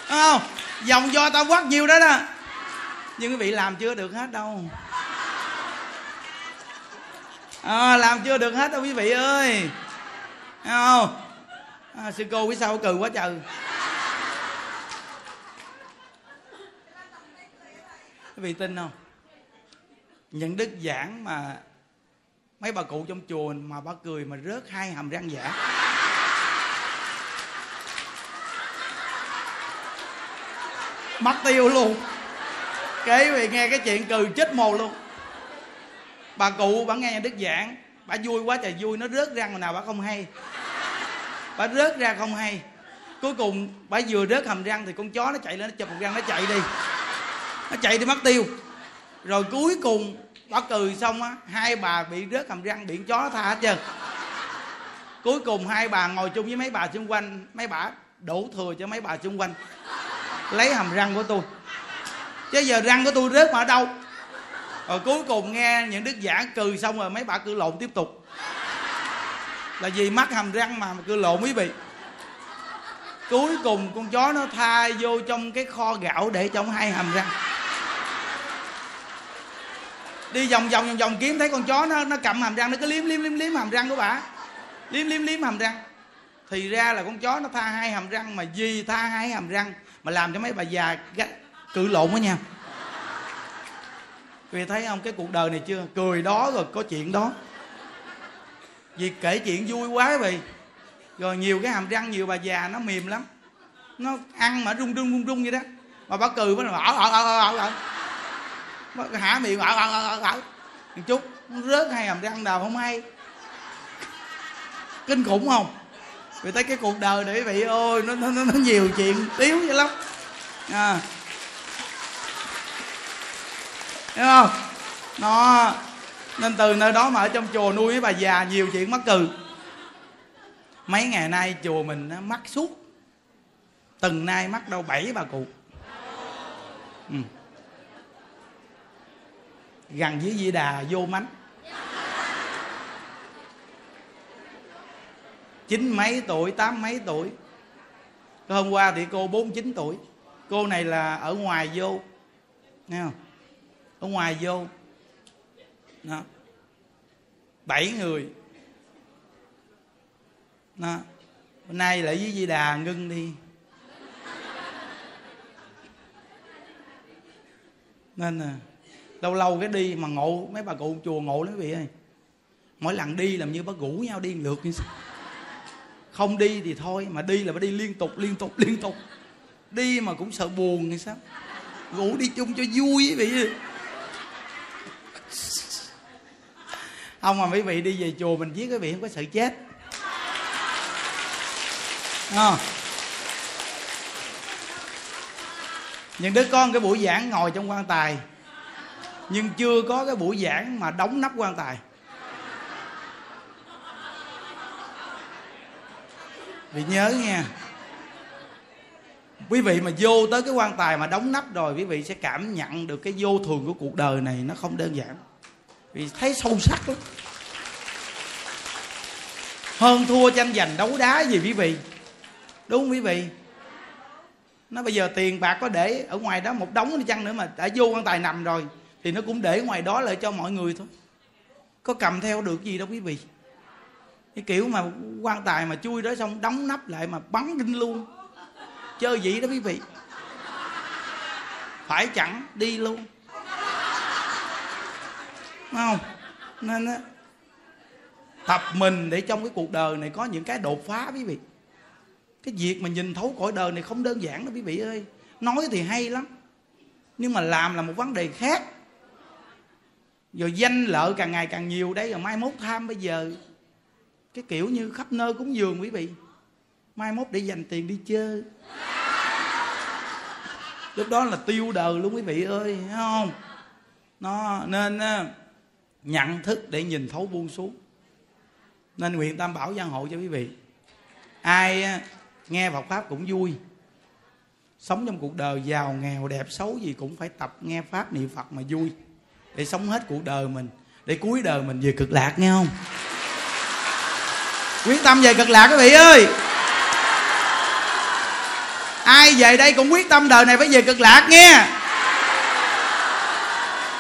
Đúng không? Dòng do tao quát nhiều đó đó. Nhưng quý vị làm chưa được hết đâu. À, làm chưa được hết đâu quý vị ơi. Thấy không? À, sư cô phía sau cười quá trời. Quý vị tin không? Những đức giảng mà mấy bà cụ trong chùa mà bà cười mà rớt hai hàm răng giả. Mất tiêu luôn. Kế vì nghe cái chuyện cười chết mồ luôn. Bà cụ bà nghe nhà đức giảng, bà vui quá trời vui, nó rớt răng mà nào bà không hay. Bà rớt ra không hay. Cuối cùng bà vừa rớt hàm răng thì con chó nó chạy lên, nó chụp một răng, nó chạy đi. Nó chạy đi mất tiêu. Rồi cuối cùng bà cười xong á, hai bà bị rớt hàm răng biển chó nó tha hết trơn. Cuối cùng hai bà ngồi chung với mấy bà xung quanh, mấy bà đổ thừa cho mấy bà xung quanh lấy hàm răng của tôi. Chứ giờ răng của tôi rớt mà ở đâu? Rồi cuối cùng nghe những đức giả cười xong rồi mấy bà cứ lộn tiếp tục. Là vì mắc hàm răng mà cứ lộn quý vị. Cuối cùng con chó nó tha vô trong cái kho gạo để trong hai hàm răng. Đi vòng vòng vòng vòng kiếm thấy con chó nó nó cầm hàm răng, nó cứ liếm liếm liếm liếm hàm răng của bà. Liếm liếm liếm hàm răng. Thì ra là con chó nó tha hai hàm răng mà vì tha hai hàm răng mà làm cho mấy bà già cự lộn đó nha. Vì thấy không? Cái cuộc đời này chưa? Cười đó rồi có chuyện đó. Vì kể chuyện vui quá vì rồi nhiều cái hàm răng nhiều bà già nó mềm lắm. Nó ăn mà rung rung rung rung vậy đó. Mà bà cười mới ở ở ở ở ở hả miệng ở ở ở ở một chút rớt hai hàm răng nào không hay. Kinh khủng không? Vì thấy cái cuộc đời để quý vị ơi nó nó nó nhiều chuyện tiếu vậy lắm. À. hiểu không? Nó, nên từ nơi đó mà ở trong chùa nuôi với bà già nhiều chuyện mắc cừ mấy ngày nay chùa mình nó mắc suốt. Từng nay mắc đâu bảy bà cụ ừ. gần với di đà vô mánh. Chín mấy tuổi, tám mấy tuổi? Hôm qua thì cô bốn, chín tuổi. Cô này là ở ngoài vô. Nghe không? Ở ngoài vô. Đó. Bảy người. Đó. Hôm nay lại với di đà ngưng đi. Nên là lâu lâu cái đi mà ngộ, mấy bà cụ chùa ngộ lắm quý vị ơi. Mỗi lần đi làm như bà rủ nhau đi lượt như sao? Không đi thì thôi, mà đi là phải đi liên tục liên tục liên tục. Đi mà cũng sợ buồn hay sao? Ngủ đi chung cho vui quý vị không mà quý vị đi về chùa mình giết quý vị không có sợ chết. À. những đứa con cái buổi giảng ngồi trong quan tài, nhưng chưa có cái buổi giảng mà đóng nắp quan tài. Vì nhớ nha. Quý vị mà vô tới cái quan tài mà đóng nắp rồi, quý vị sẽ cảm nhận được cái vô thường của cuộc đời này nó không đơn giản. Vì thấy sâu sắc lắm. Hơn thua tranh giành đấu đá gì quý vị? Đúng không quý vị. Nó bây giờ tiền bạc có để ở ngoài đó một đống đi chăng nữa mà đã vô quan tài nằm rồi, thì nó cũng để ngoài đó lại cho mọi người thôi. Có cầm theo được gì đâu quý vị cái kiểu mà quan tài mà chui đó xong đóng nắp lại mà bắn đinh luôn. Chơi vậy đó quý vị. Phải chẳng đi luôn. Đúng không? Nên á, tập mình để trong cái cuộc đời này có những cái đột phá quý vị. Cái việc mà nhìn thấu cõi đời này không đơn giản đó quý vị ơi. Nói thì hay lắm, nhưng mà làm là một vấn đề khác. Rồi danh lợi càng ngày càng nhiều đây, rồi mai mốt tham bây giờ cái kiểu như khắp nơi cúng dường quý vị. Mai mốt để dành tiền đi chơi. Lúc đó là tiêu đời luôn quý vị ơi, thấy không? Nó, nên nhận thức để nhìn thấu buông xuống. Nên nguyện tam bảo gian hộ cho quý vị. Ai nghe Phật pháp cũng vui. Sống trong cuộc đời giàu, nghèo, đẹp, xấu gì cũng phải tập nghe pháp, niệm Phật mà vui. Để sống hết cuộc đời mình, để cuối đời mình về cực lạc, nghe không? Quyết tâm về cực lạc quý vị ơi. Ai về đây cũng quyết tâm đời này phải về cực lạc nghe.